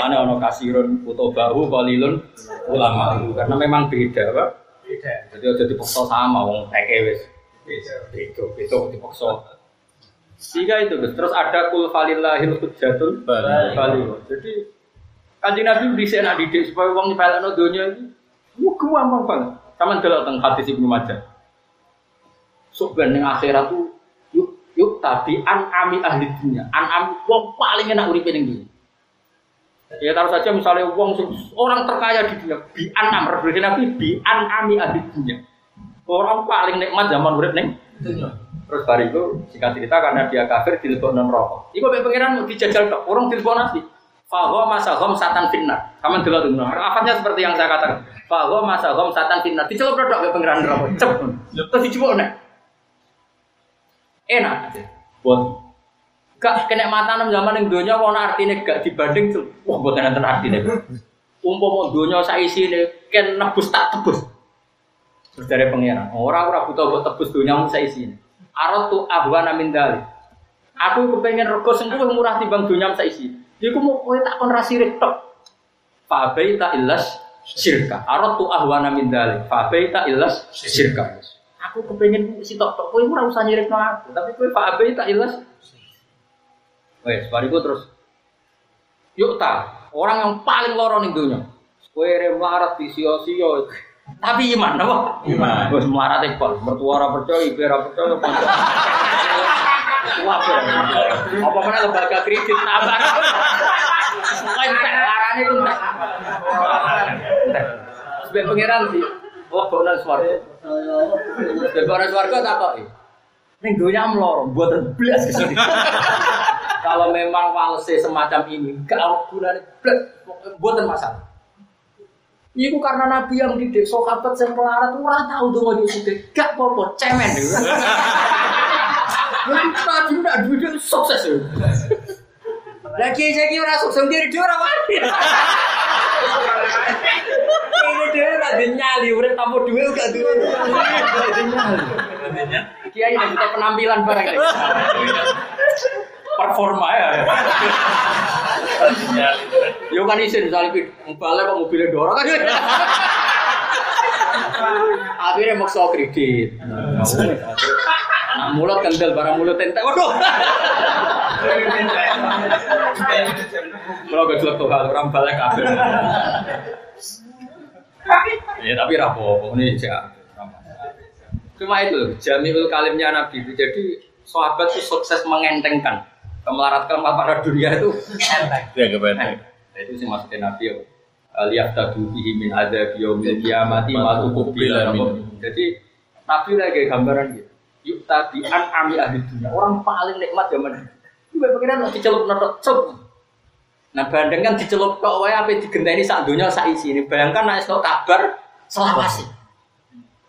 Mana ono kasirun foto bahu kalilun ulama karena memang beda pak. Beda. Jadi aja dipaksa sama wong teke wis. Beda. Beda. Beda dipaksa. Tiga itu terus ada kul falillahil hujjatul bali. Jadi kanjeng Nabi bisa nak didik supaya wong nyepelekno donya iki. Wah, gampang banget. Sama delok teng hadis Ibnu Majah. Sok ning akhirat tuh yuk yuk tapi an ami ahli dunia. An ami wong paling enak uripe ning dunia. Ya taruh saja misalnya wong orang terkaya di dunia, bi an am berarti nabi bi an ami ahli dunia. Orang paling nikmat zaman urip ning Terus hari itu singkat cerita karena dia kafir dilebok non rokok. Iku pengiran mau dijajal tok, orang dilebok nasi. Fahuwa masahom satan finnar. Kamu dulu tuh, afatnya seperti yang saya katakan. Fahuwa masahom satan finnar. Dicelup produk ke pengiran rokok. Cep. Terus dicoba nih. Enak. Buat gak kenikmatan zaman yang dunia warna artinya gak dibanding tuh. Wah buat nanti artinya. Umpama dunia saya isi nih, kan nebus tak tebus. Terus dari pengiran, orang-orang butuh buat tebus dunia saya isi nih. Arot tuh ahwana min dalik. Aku kepengen rego sing murah timbang dunia saisi. Iku mau kowe tak kon rasirik tok. Fa baita illas syirka. Arot tuh ahwana min dalik. Fa baita illas syirka. Aku kepengen si tok tok kowe ora usah nyirikno aku, tapi kowe fa baita illas Wes, bariku terus yuk ta, orang yang paling loro ning dunia. Kowe melarat di sio-sio. Tapi iman, apa? Iman. Wes melarat e pol, mertua ora percaya, ibu ora percaya. Wabe. Apa mana lembaga kredit nambah. Pokoke entek larane ku entek. Sebab pangeran di Wah, kok nang swarga. Sebab nang swarga tak kok. Ning donya mloro, mboten blas ke sini. Kalau memang walse semacam ini, gak gunane blas, mboten masalah. Iku karena Nabi yang didik sahabat yang melarat ora tahu tuh mau sugih. Gak apa-apa, cemen. Nabi ndak duwe sukses. Lagi saya kira sukses dia dia orang mati. Ini dia ora nyali, urip tanpa duwe gak duwe. Kiai ini kita penampilan barang. Performa ya. Yo kan isin misalnya balik kok mobilnya dorong kan. Akhirnya maksa kredit. Mulut kendel barang mulut entek. Waduh. Kalau gak tuh hal orang balik kabel. Ya tapi rapo, ini aja. Cuma itu Jamiul Kalimnya Nabi itu. Jadi sahabat itu sukses mengentengkan kemelaratkan para dunia itu. Ya kebetulan. Nah, itu sih maksudnya Nabi ya. Lihat tadu bihi min ada biomil kiamati matu kubila Jadi Nabi lagi gambaran gitu. Yuk tadi an ami ahli dunia orang paling nikmat zaman itu. Itu pengiran nggak dicelup notok cep. Nah bandeng kan dicelup kok wae apa digenteni sak dunia sak isi ini. Bayangkan nek kok kabar selawasi.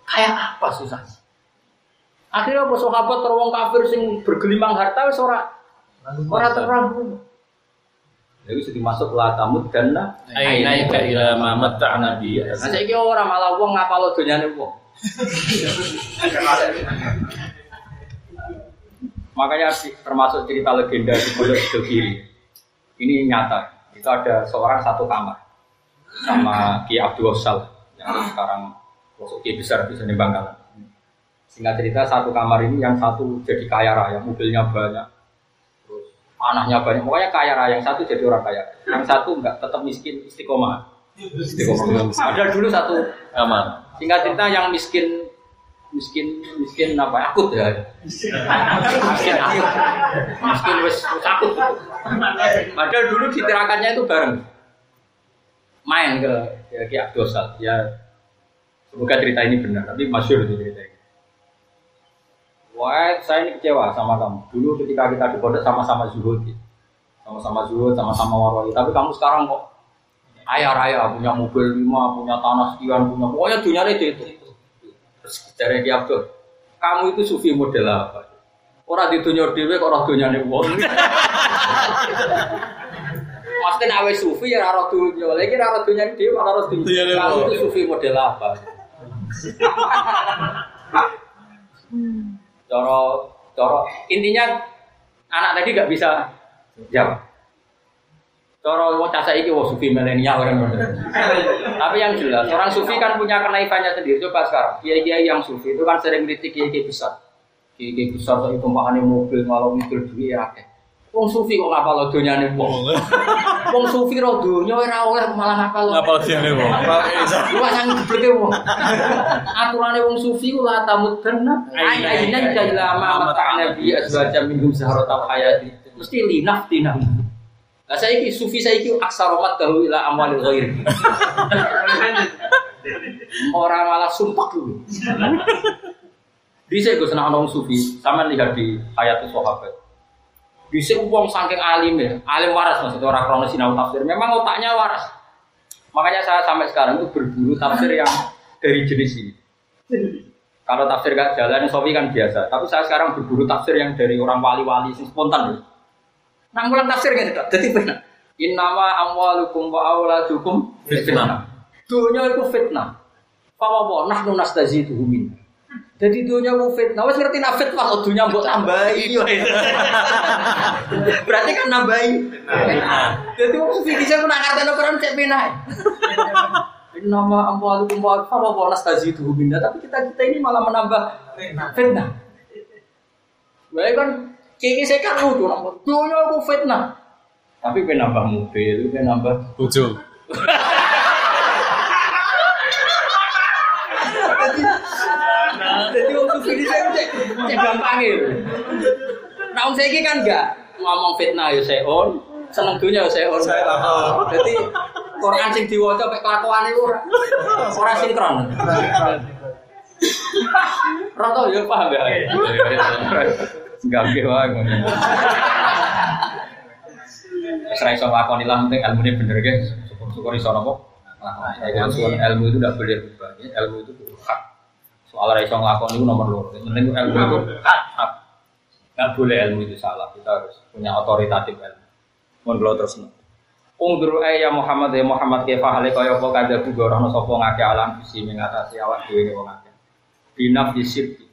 Kayak apa susah? Akhirnya apa sahabat terwong kafir sing bergelimang harta wis ora ora terang. Jadi sudah masuk lah tamu dan Aina ika ila ma matta'na bi. Nah saiki ora malah wong ngapal donyane wong. Makanya termasuk cerita legenda di Pondok Kiri. Ini nyata. Itu ada seorang satu kamar sama Ki Abdul Wasal yang sekarang masuk Ki besar di Bangkalan. Singkat cerita satu kamar ini yang satu jadi kaya raya, mobilnya banyak, terus anaknya banyak, pokoknya kaya raya. Yang satu jadi orang kaya, yang satu enggak tetap miskin istiqomah. Istiqomah. Ada dulu satu Aman. Singkat cerita yang miskin miskin miskin apa akut ya. Miskin akut. Miskin wes wes akut. Padahal dulu di tirakannya itu bareng. Main ke ya Ki Abdosal ya semoga cerita ini benar tapi masyur itu cerita ini. Wah, saya ini kecewa sama kamu. Dulu ketika kita di pondok sama-sama zuhud, sama-sama zuhud, sama-sama waroi. Tapi kamu sekarang kok kaya raya, punya mobil lima, punya tanah sekian, punya pokoknya dunia itu itu. Terus dari Ki Abdul, kamu itu sufi model apa? Orang di dunia kok orang dunia nih wong. Maksudnya awe sufi ya raro dunia, lagi raro dunia dewe, raro dunia. Kamu itu sufi model apa? Coro, coro. Intinya anak tadi nggak bisa jawab. Cara mau casa iki wah sufi milenial kan. Tapi yang jelas orang sufi kan punya kenaifannya sendiri. Coba sekarang kiai-kiai yang sufi itu kan sering kritik kiai-kiai besar. Kiai-kiai besar itu tumpahannya mobil malah mikir duit ya. Wong sufi kok ngapal lo donyane wong. Wong sufi ro donya ora oleh malah ngapal lo. Ngapal sih nih wong. Lu sang gebleke wong. Aturane wong sufi ku la tamuddanna ayyinan ila ma mata'na bi azwaja minhum saharatal hayati. Mesti linaf tinam. Lah saiki sufi saiki aksaromat dahu ila amwalil ghair. Orang malah sumpah dulu. Bisa gue senang orang sufi, sama lihat di ayat sahabat. Bisa uang saking alim ya, alim waras maksudnya orang krono sinau tafsir. Memang otaknya waras. Makanya saya sampai sekarang itu berburu tafsir yang dari jenis ini. Kalau tafsir gak jalan, Sofi kan biasa. Tapi saya sekarang berburu tafsir yang dari orang wali-wali, spontan. Loh. Nang ulang tafsir gitu, jadi benar. Innama amwalukum wa auladukum fitnah. Dunia itu fitnah. Fawawa nahnu nastaziduhu min. Jadi dunia mau fitnah, wes ngerti nak fitnah kalau dunia mau tambahi. Berarti kan nambahi. Jadi mau sufi bisa pun akar tanah Quran cek penai. Nama amwalukum wa fawawa nastaziduhu min. Tapi kita kita ini malah menambah fitnah. Baik kan, kiki saya kan lucu, dunia mau fitnah. Tapi penambah mobil, penambah Bojo. Jadi waktu ini saya cek cek gampang ya. Nah, om saya kan enggak ngomong fitnah ya saya on, seneng dunia ya saya on. Jadi Quran sing diwaca mek kelakuan itu ora ora sinkron. Rata ya paham ya. Enggak ge wae ngono. Wis ra iso lakoni lah penting ilmune bener ge. Syukur-syukur iso napa? Lakoni. Ilmu itu tidak boleh berubah. Ilmu itu hak. Soal ra iso nglakoni itu nomor loro. Penting ilmu itu hak. hak. Nggak boleh ilmu itu salah. Kita harus punya otoritatif ilmu. Mohon kalau terus. Ungdur ya Muhammad ya Muhammad kefa hale kaya apa kada bugorono sapa ngake alam bisi mengatasi awak dhewe wong akeh. Binaf disirki.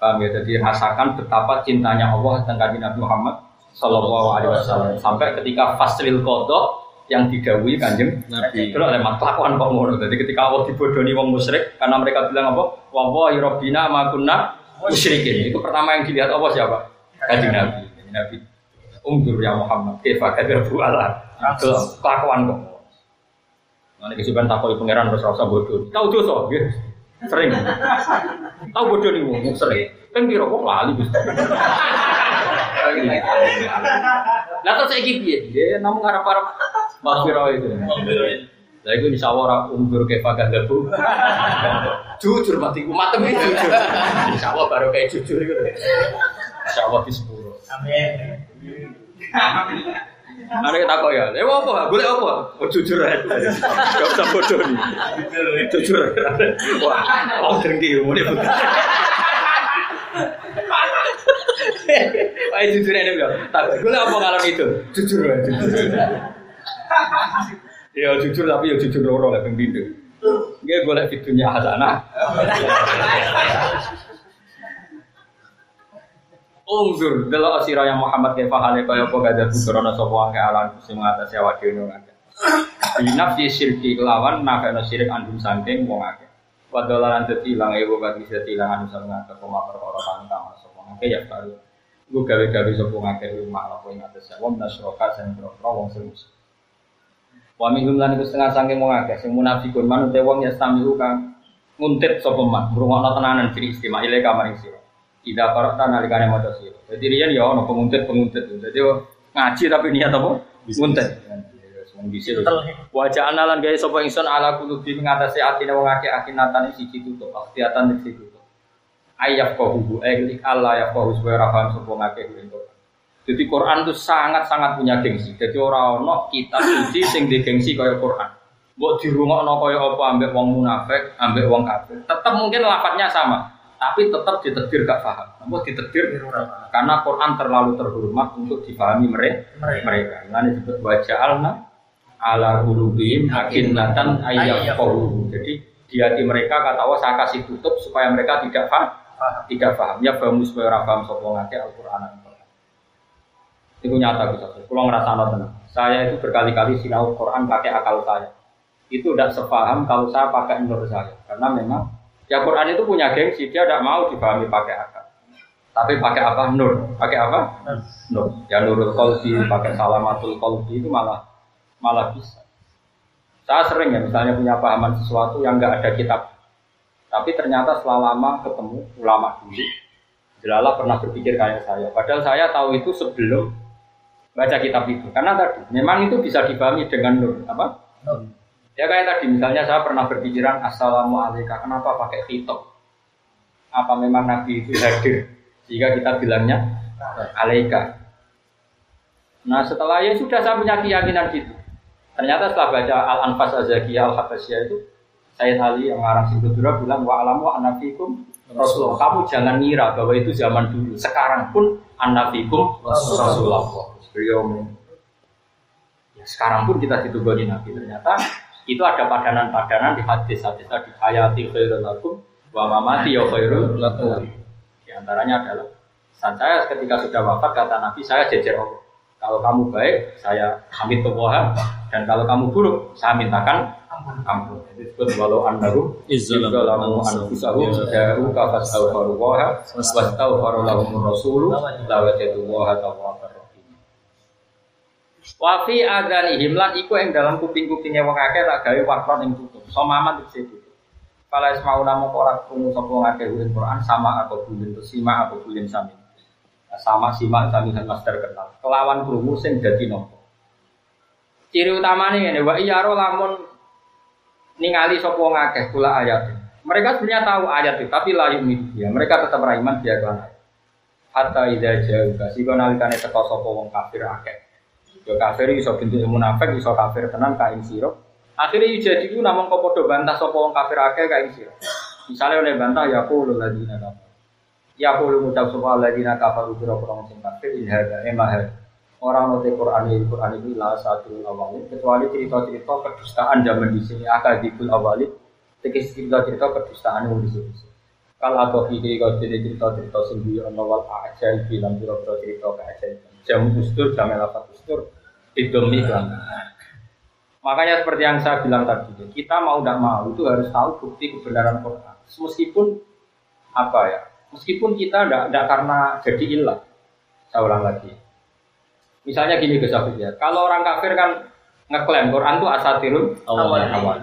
Paham ya? Jadi rasakan betapa cintanya Allah tentang Nabi Muhammad Sallallahu Alaihi Wasallam sampai ketika faslil kodok yang didawui kanjeng Nabi. itu oleh kelakuan kok ngono. Jadi ketika Allah dibodoni wong musyrik karena mereka bilang apa? Wallahi rabbina ma kunna musyrikin. Itu pertama yang dilihat Allah siapa? Kanjeng Nabi. Kanjeng Nabi. Ungdur ya Muhammad. Kefa kadabu Allah. Kelakuan kok. Nanti kesukaan takoi pangeran rasa bodoh. Tahu dosa, nggih. Sering. Tahu bodoh nih wong sering. Kan kira kok lali Gus. Lah terus saiki piye? Ya namung harap-harap maghfirah itu. Lah iku insyaallah ora umur ke pagan debu. Jujur mati ku matem iki jujur. Insyaallah baru kayak jujur iku. Insyaallah di sepuro. Amin. Ada kita kok ya, eh apa? Boleh apa? Oh jujur aja, gak usah bodoh nih. Jujur, wah, oh dengki, mau dia Wah jujur aja bilang, tak gue apa ngalami itu? Jujur aja. Ya jujur tapi ya jujur loro lah pembindo. Gue boleh videonya Hasanah. Ungzur delok sira yang Muhammad kefa hale kaya apa gada bukrona sapa wae alam sing ngatasi awak dhewe ngake. Binaf di syirki kelawan nafana syirik andum saking wong akeh. Wa dolalan dadi ilang ewo bagi dadi ilang anu sang ngake koma perkara kang sapa ngake ya baru. Gue gawe-gawe sapa ngake rumah apa ing atas wong nasroka sing pro wong sing Wa minhum lan iku setengah saking wong akeh sing munafikun manut wong ya stamiu kang nguntit sapa man ngrungokno tenanan diri istimewa ile kamar sira. Tidak korok tanah alikane maca sira. Jadi riyen ya ono penguntit-penguntit. Jadi ngaji tapi niat apa? Nguntit. Bisa Wajah analan gawe sapa ingsun ala kulubi ngatasi atine wong akeh akinatan siji tutup, akhiatan siji tutup. Ayyak qahu aylik Allah ya qahu supaya ora paham sapa ngakeh ing Quran. Jadi Quran itu sangat-sangat punya gengsi. Jadi ora ono kitab suci sing di gengsi kaya Quran. Mbok dirungokno kaya apa ambek wong munafik, ambek wong kafir. Tetap mungkin lafadznya sama, tapi tetap ditetir gak paham. Mbok ditetir karena Quran terlalu terhormat untuk dipahami mereka. Mereka. Ini disebut baca alna ala qulubihim akinnatan ayyafqahu. Jadi di hati mereka kata Allah saya kasih tutup supaya mereka tidak paham. Tidak paham. Ya bamu supaya ora paham sapa ngake Al-Qur'an. Itu nyata bisa. Kalau ngerasa tenang. Saya itu berkali-kali sinau Quran pakai akal saya. Itu tidak sepaham kalau saya pakai nur saya. Karena memang ya Quran itu punya gengsi. Dia tidak mau dipahami pakai akal. Tapi pakai apa? Nur. Pakai apa? Nur. Ya nurul kolbi, pakai salamatul kolbi itu malah malah bisa. Saya sering ya misalnya punya pahaman sesuatu yang nggak ada kitab. Tapi ternyata setelah lama ketemu ulama dulu, Jelala pernah berpikir kayak saya. Padahal saya tahu itu sebelum baca kitab itu. Karena tadi memang itu bisa dipahami dengan nur apa? Nur. Ya kayak tadi misalnya saya pernah berpikiran assalamualaikum kenapa pakai khitab? Apa memang Nabi itu hadir? Jika kita bilangnya alaika. Nah setelah ya sudah saya punya keyakinan gitu. Ternyata setelah baca Al-Anfas Azakiyah Al-Habasyah itu saya Ali yang ngarang Singkudura bilang wa alamu anafikum Rasulullah. Kamu jangan ngira bahwa itu zaman dulu. Sekarang pun anafikum Rasulullah. Beliau ya, sekarang pun kita ditunggu di Nabi. Ternyata itu ada padanan-padanan di hadis-hadis tadi hayati khairul lakum wa mamati ya khairul lakum. Di antaranya adalah saat saya ketika sudah wafat kata Nabi saya jejer Allah. Kalau kamu baik, saya hamid Allah dan kalau kamu buruk, saya mintakan ampun. Itu disebut walau annahu izzalamu anfusahum ja'u ka fastaghfiru wa wastaghfiru lahum rasul la wajadu wa tawwabur rahim. Wa fi adanihim lan iku ing dalam kuping-kupinge wong akeh tak gawe wakron ing tutup. Somaman dikse tutup. Kala ismau namo ora krungu sapa wong akeh Quran sama atau bulin sima atau bulin sami. Sama sima sami kan master kenal. Kelawan krungu sing dadi nopo. Ciri utamanya ini, wa iyaro lamun ningali sopo ngakeh kula ayat. Mereka sebenarnya tahu ayat itu, tapi layu ya. Mereka tetap beriman dia kan. Hatta ida jauh, kasih kau teko sopo wong kafir akeh. Yo kafir iso bentuk munafik, iso kafir tenan kain siro. Akhirnya jadi itu namun kau podo bantah sopo wong kafir akeh kain siro. Misalnya oleh bantah ya aku lu lagi nana. Ya aku lu ngucap sopo lagi nana kafir ubiro kurang sing kafir ini harga emah orang nanti Quran ini Quran ini lah satu awalnya kecuali cerita-cerita kedustaan zaman di sini akal dikul awalnya tekis cerita-cerita kedustaan yang di sini kalau atau ide kau cerita-cerita sendiri orang awal aja bilang cerita cerita aja jam ustur jam lapat ustur kan makanya seperti yang saya bilang tadi kita mau tidak mau itu harus tahu bukti kebenaran Quran meskipun apa ya meskipun kita tidak karena jadi ilah saya ulang lagi Misalnya gini Gus ya, kalau orang kafir kan ngeklaim Quran itu asatirul awal. awal.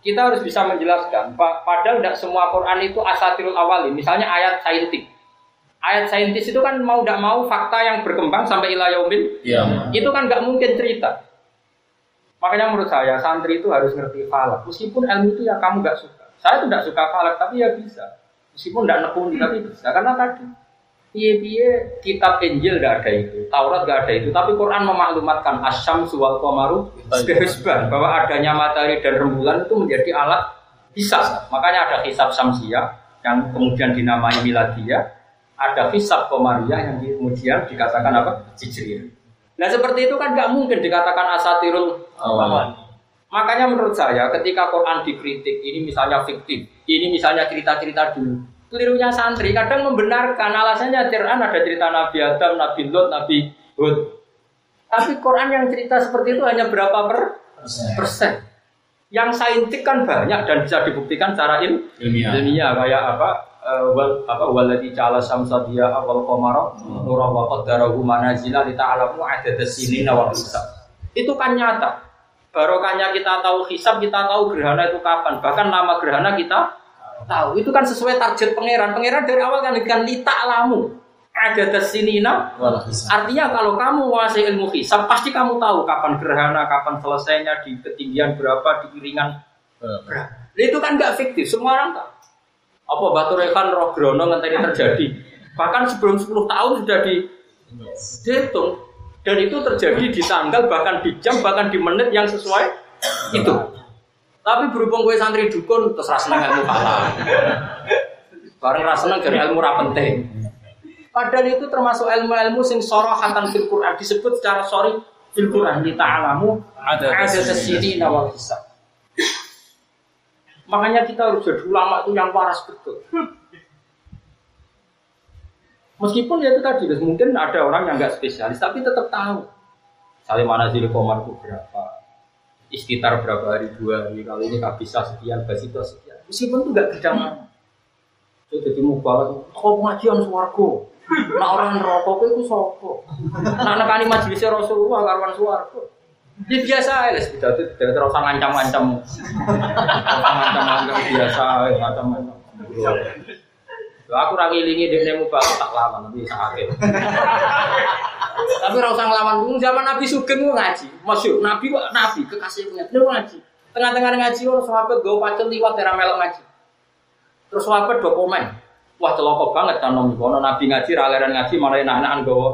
Kita harus bisa menjelaskan, padahal tidak semua Quran itu asatirul awal. Misalnya ayat saintik. Ayat saintis itu kan mau tidak mau fakta yang berkembang sampai ilayaumin. Ya. Itu kan nggak mungkin cerita. Makanya menurut saya santri itu harus ngerti falak. Meskipun ilmu itu yang kamu nggak suka. Saya tidak suka falak, tapi ya bisa. Meskipun tidak nekuni, tapi bisa. Karena tadi Piye-piye kitab Injil tidak ada itu, Taurat tidak ada itu, tapi Quran memaklumatkan asyam suwal komaru kehisban bahwa adanya matahari dan rembulan itu menjadi alat hisab. Makanya ada hisab samsia yang kemudian dinamai miladia, ada hisab komaria yang kemudian dikatakan apa? Hijriyah. Nah seperti itu kan nggak mungkin dikatakan asatirul awal. Makanya menurut saya ketika Quran dikritik, ini misalnya fiktif, ini misalnya cerita-cerita dulu, kelirunya santri kadang membenarkan alasannya Quran ada cerita Nabi Adam, Nabi Lot, Nabi Hud. Tapi Quran yang cerita seperti itu hanya berapa per persen? Yang saintik kan banyak dan bisa dibuktikan secara il ilmiah. ilmiah kayak apa? Uh, wal apa waladi cala samsadia awal komaro hmm. nurah wa qaddarahu manazila li ta'lamu adada sinina wal hisab. Itu kan nyata. Barokahnya kita tahu hisab, kita tahu gerhana itu kapan. Bahkan nama gerhana kita tahu. Itu kan sesuai target pangeran. Pangeran dari awal kan kan lita lamu. Ada tesinina. Artinya kalau kamu menguasai ilmu hisab, pasti kamu tahu kapan gerhana, kapan selesainya, di ketinggian berapa, di iringan berapa. Itu kan nggak fiktif, semua orang tahu. Apa batu rekan roh grono ini terjadi. Bahkan sebelum 10 tahun sudah dihitung. Dan itu terjadi di tanggal, bahkan di jam, bahkan di menit yang sesuai itu. Tapi berhubung gue santri dukun terus rasa ilmu kata. Bareng rasa dari ilmu ra penting. Padahal itu termasuk ilmu-ilmu sing sorohatan fil Quran disebut secara sorry fil Quran di ta'alamu ada ke sini nawal hisab. Makanya kita harus jadi ulama itu yang waras betul. Meskipun ya itu tadi, mungkin ada orang yang nggak spesialis, tapi tetap tahu. Saling mana sih komar itu berapa, istitar berapa hari dua hari, kalau ini nggak bisa sekian, basito sekian. Meskipun itu nggak bidang Itu jadi mau banget, kok pengajian suarco. Nah orang rokok itu sopo. Nah nekani majelisnya Rasulullah karuan suarco. Ya biasa ya, itu tidak terus ngancam-ngancam. Ngancam-ngancam biasa, ngancam-ngancam. Lho, aku ra ngilingi dekne mubal tak lawan tapi sakit. tapi ora usah nglawan dulu zaman Nabi Sugeng ngaji. Masyur Nabi kok Nabi kekasih punya dia ngaji. Tengah-tengah ngaji orang sahabat gue pacul liwat era melok ngaji. Terus sahabat do komen. Wah celoko banget kan nom kono Nabi ngaji ra ngaji malah anak-anak nggawa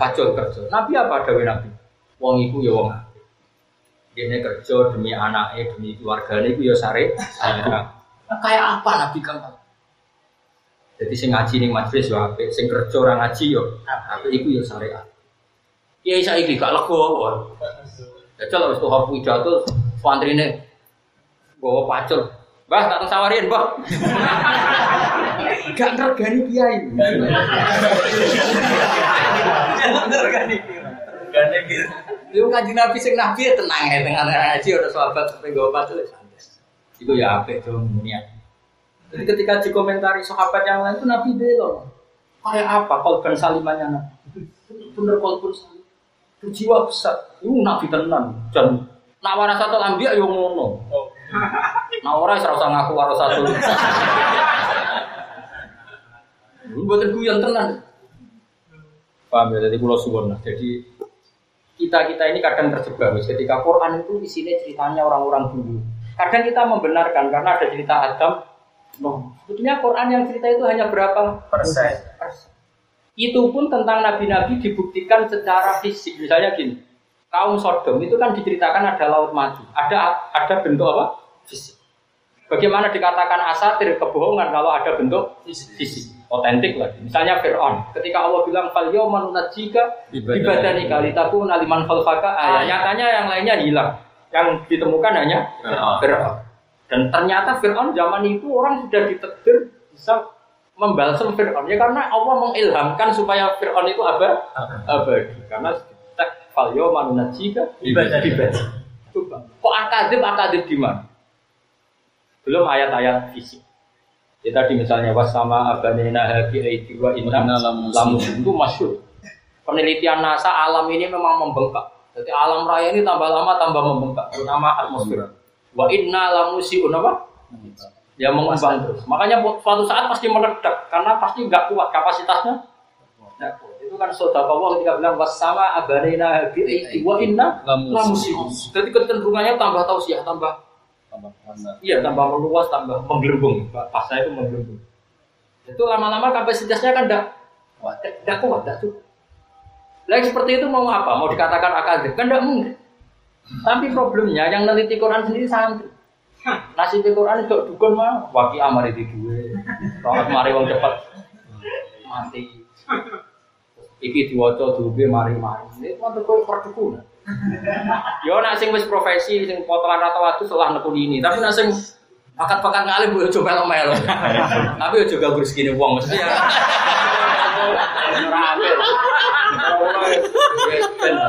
pacul kerja. Nabi apa dawe Nabi? Wong iku ya wong Dene kerja demi anaknya, demi keluarganya iku ya sare. Nah, kayak apa Nabi kamu? Jadi sing ngaji ning majelis yo apik, sing kerja ora ngaji yo apik iku yo syariat. Kiai saiki gak lego. Jajal wis tuh pidato santrine gowo pacul. Mbah tak sawarin, Mbah. Gak ngergani kiai. Gak ngergani. Gane gitu. Lu kanjeng Nabi sing nabi ya tenang ya dengan ngaji ada sahabat sampai gowo pacul santai. Iku ya apik tuh niat. Jadi ketika dikomentari sahabat yang lain itu Nabi belo. Kayak apa kolban salimannya Nabi? Bener kolban salim. Itu jiwa besar. Itu Nabi tenang. Dan nak waras satu ambil ayo ngono. Nah orang serasa usah ngaku waras satu. Buatan yang tenang. Paham ya? Jadi pulau suwon. Jadi kita kita ini kadang terjebak. Ketika Quran itu di sini ceritanya orang-orang dulu. Kadang kita membenarkan karena ada cerita Adam, No. Sebetulnya Quran yang cerita itu hanya berapa persen? Itu pun tentang nabi-nabi dibuktikan secara fisik. Misalnya gini, kaum Sodom itu kan diceritakan ada laut mati, ada ada bentuk apa? Fisik. Bagaimana dikatakan asatir kebohongan kalau ada bentuk fisik? Otentik lagi. Misalnya Fir'aun, ketika Allah bilang fal yawma nunajjika ibadani kalitaku naliman falfaka ayat. Nyatanya yang lainnya hilang. Yang ditemukan hanya Fir'aun. Dan ternyata Fir'aun zaman itu orang sudah ditegur bisa membalsam Fir'aun. Ya karena Allah mengilhamkan supaya Fir'aun itu abadi. abadi. Karena tek falyo manunajika ibadah ibadah. Coba. Kok akadib akadib di mana? Belum ayat-ayat fisik. Ya tadi misalnya was sama abanina habi aidi wa inna lamus itu masyur. Penelitian NASA alam ini memang membengkak. Jadi alam raya ini tambah lama tambah membengkak, terutama atmosfer. Wa inna lamusiun apa? Ya mengembang terus. Makanya suatu saat pasti meledak karena pasti nggak kuat kapasitasnya. Nah, itu kan saudara Allah ketika bilang sama abarina bi wa inna lamusiun. Jadi kecenderungannya tambah tausiah, tambah Iya, tambah meluas, tambah menggelembung. Pasnya itu menggelembung. Itu lama-lama kapasitasnya kan tidak tidak kuat, tidak cukup. Lagi seperti itu mau apa? Mau dikatakan akademik? Kan tidak mungkin. Tapi problemnya yang neliti Quran sendiri santri. Nasib Quran itu dukun mah waki amari di dua. Rohat mari wong cepat mati. Iki diwaca duwe mari-mari. Ini mau kok perdukunan. Yo nak sing wis profesi sing potongan rata waktu setelah nekuni ini, tapi nak sing pakat-pakat ngalim gue coba melo Tapi yo juga gue segini uang mesti ya.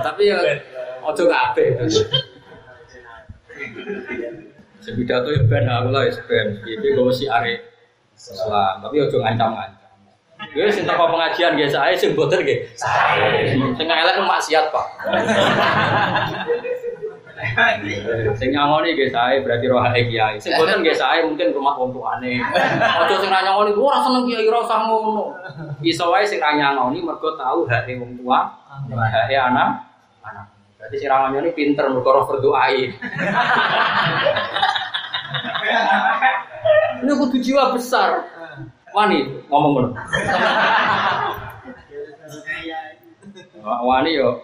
Tapi ya Ojo kabeh. Sepidato ya ben aku lah ya ben. Iki gue si are Islam, tapi ojo ngancam-ngancam. Gue sing teko pengajian guys, saya sing boter nggih. Sing elek maksiat, Pak. Sing nyangoni nggih saya berarti roh kiai. Sing boten nggih saya mungkin rumah wong tuane. Ojo sing nyangoni ora seneng kiai ora usah ngono. Iso wae sing nyangoni mergo tahu hak wong tua, hak anak. Jadi si Ramanyo ini pinter berkorok berdoai. ini kudu jiwa besar. Wani ngomong ngono. Wani yo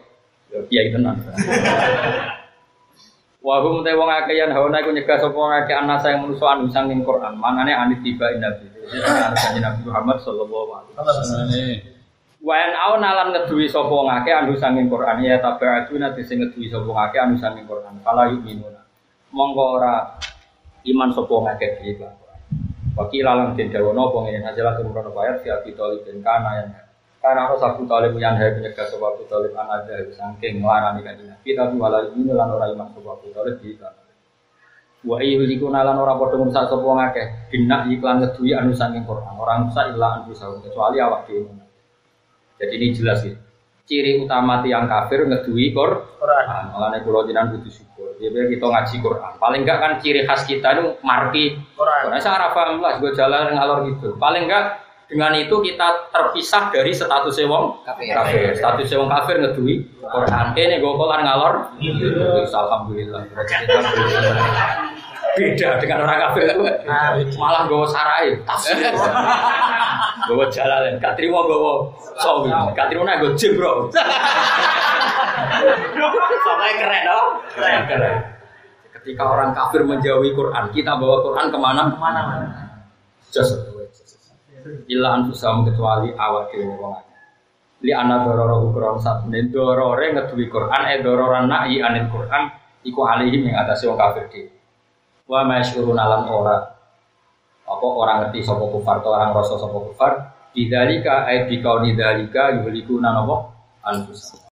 yo kiai tenan. Wahum te wong akeh yang hawana iku nyegah sapa wong akeh ana sayang manusa anu sanging Quran. Mangane anit tiba nabi. Nabi Muhammad sallallahu alaihi wasallam. Wayan au nalan ngeduwi sapa ngake anu sanging Quran ya tabi'atu nanti sing ngeduwi sapa ngake anu sanging Quran. Kala yu'minuna. Monggo ora iman sapa ngake iki Quran. Wakil alam den dawono apa ngene hajalah kemudian ayat si abi talib den kana yang Karena harus Abu Talib yang hari menyegah sebab Abu Talib anak ada saking ngelarani kan Nabi tapi malah ini lan orang iman sebab Abu Talib di sana. Wa iku nalan ora padha ngrusak sapa wong akeh binak iklan ngeduwi anu saking Quran. Orang rusak illa anu sahum kecuali awak dhewe. Jadi ini jelas ya. Ciri utama tiang kafir ngeduwi Quran. Kalau jinan butuh syukur. Ya biar kita ngaji Quran. Paling enggak kan ciri khas kita itu marki Quran. Saya arah paham lah, gue jalan ngalor gitu. Paling enggak dengan itu kita terpisah dari status wong Kafir. kafir. Status wong kafir ngeduwi Quran. Kene gue kolar ngalor. Terus Alhamdulillah. Beda dengan orang kafir itu malah gue sarai tafsir. Gue jalan, gak terima gue sawi, gak terima gue jebro. Sampai keren dong. Keren, keren. Ketika orang kafir menjauhi Quran, kita bawa Quran ke mana? Mana mana. Just Ila anfusam kecuali awak dhewe wong. Li ana dororo ukron sak men dorore ngeduwi Quran e dororan nahi anil Quran iku alihim yang atase wong kafir dhewe. Wa masyurun alam ora apa orang ngerti sapa kufar atau orang rasa sapa kufar bidzalika ay bi kauni dzalika yuhlikuna napa anfusam.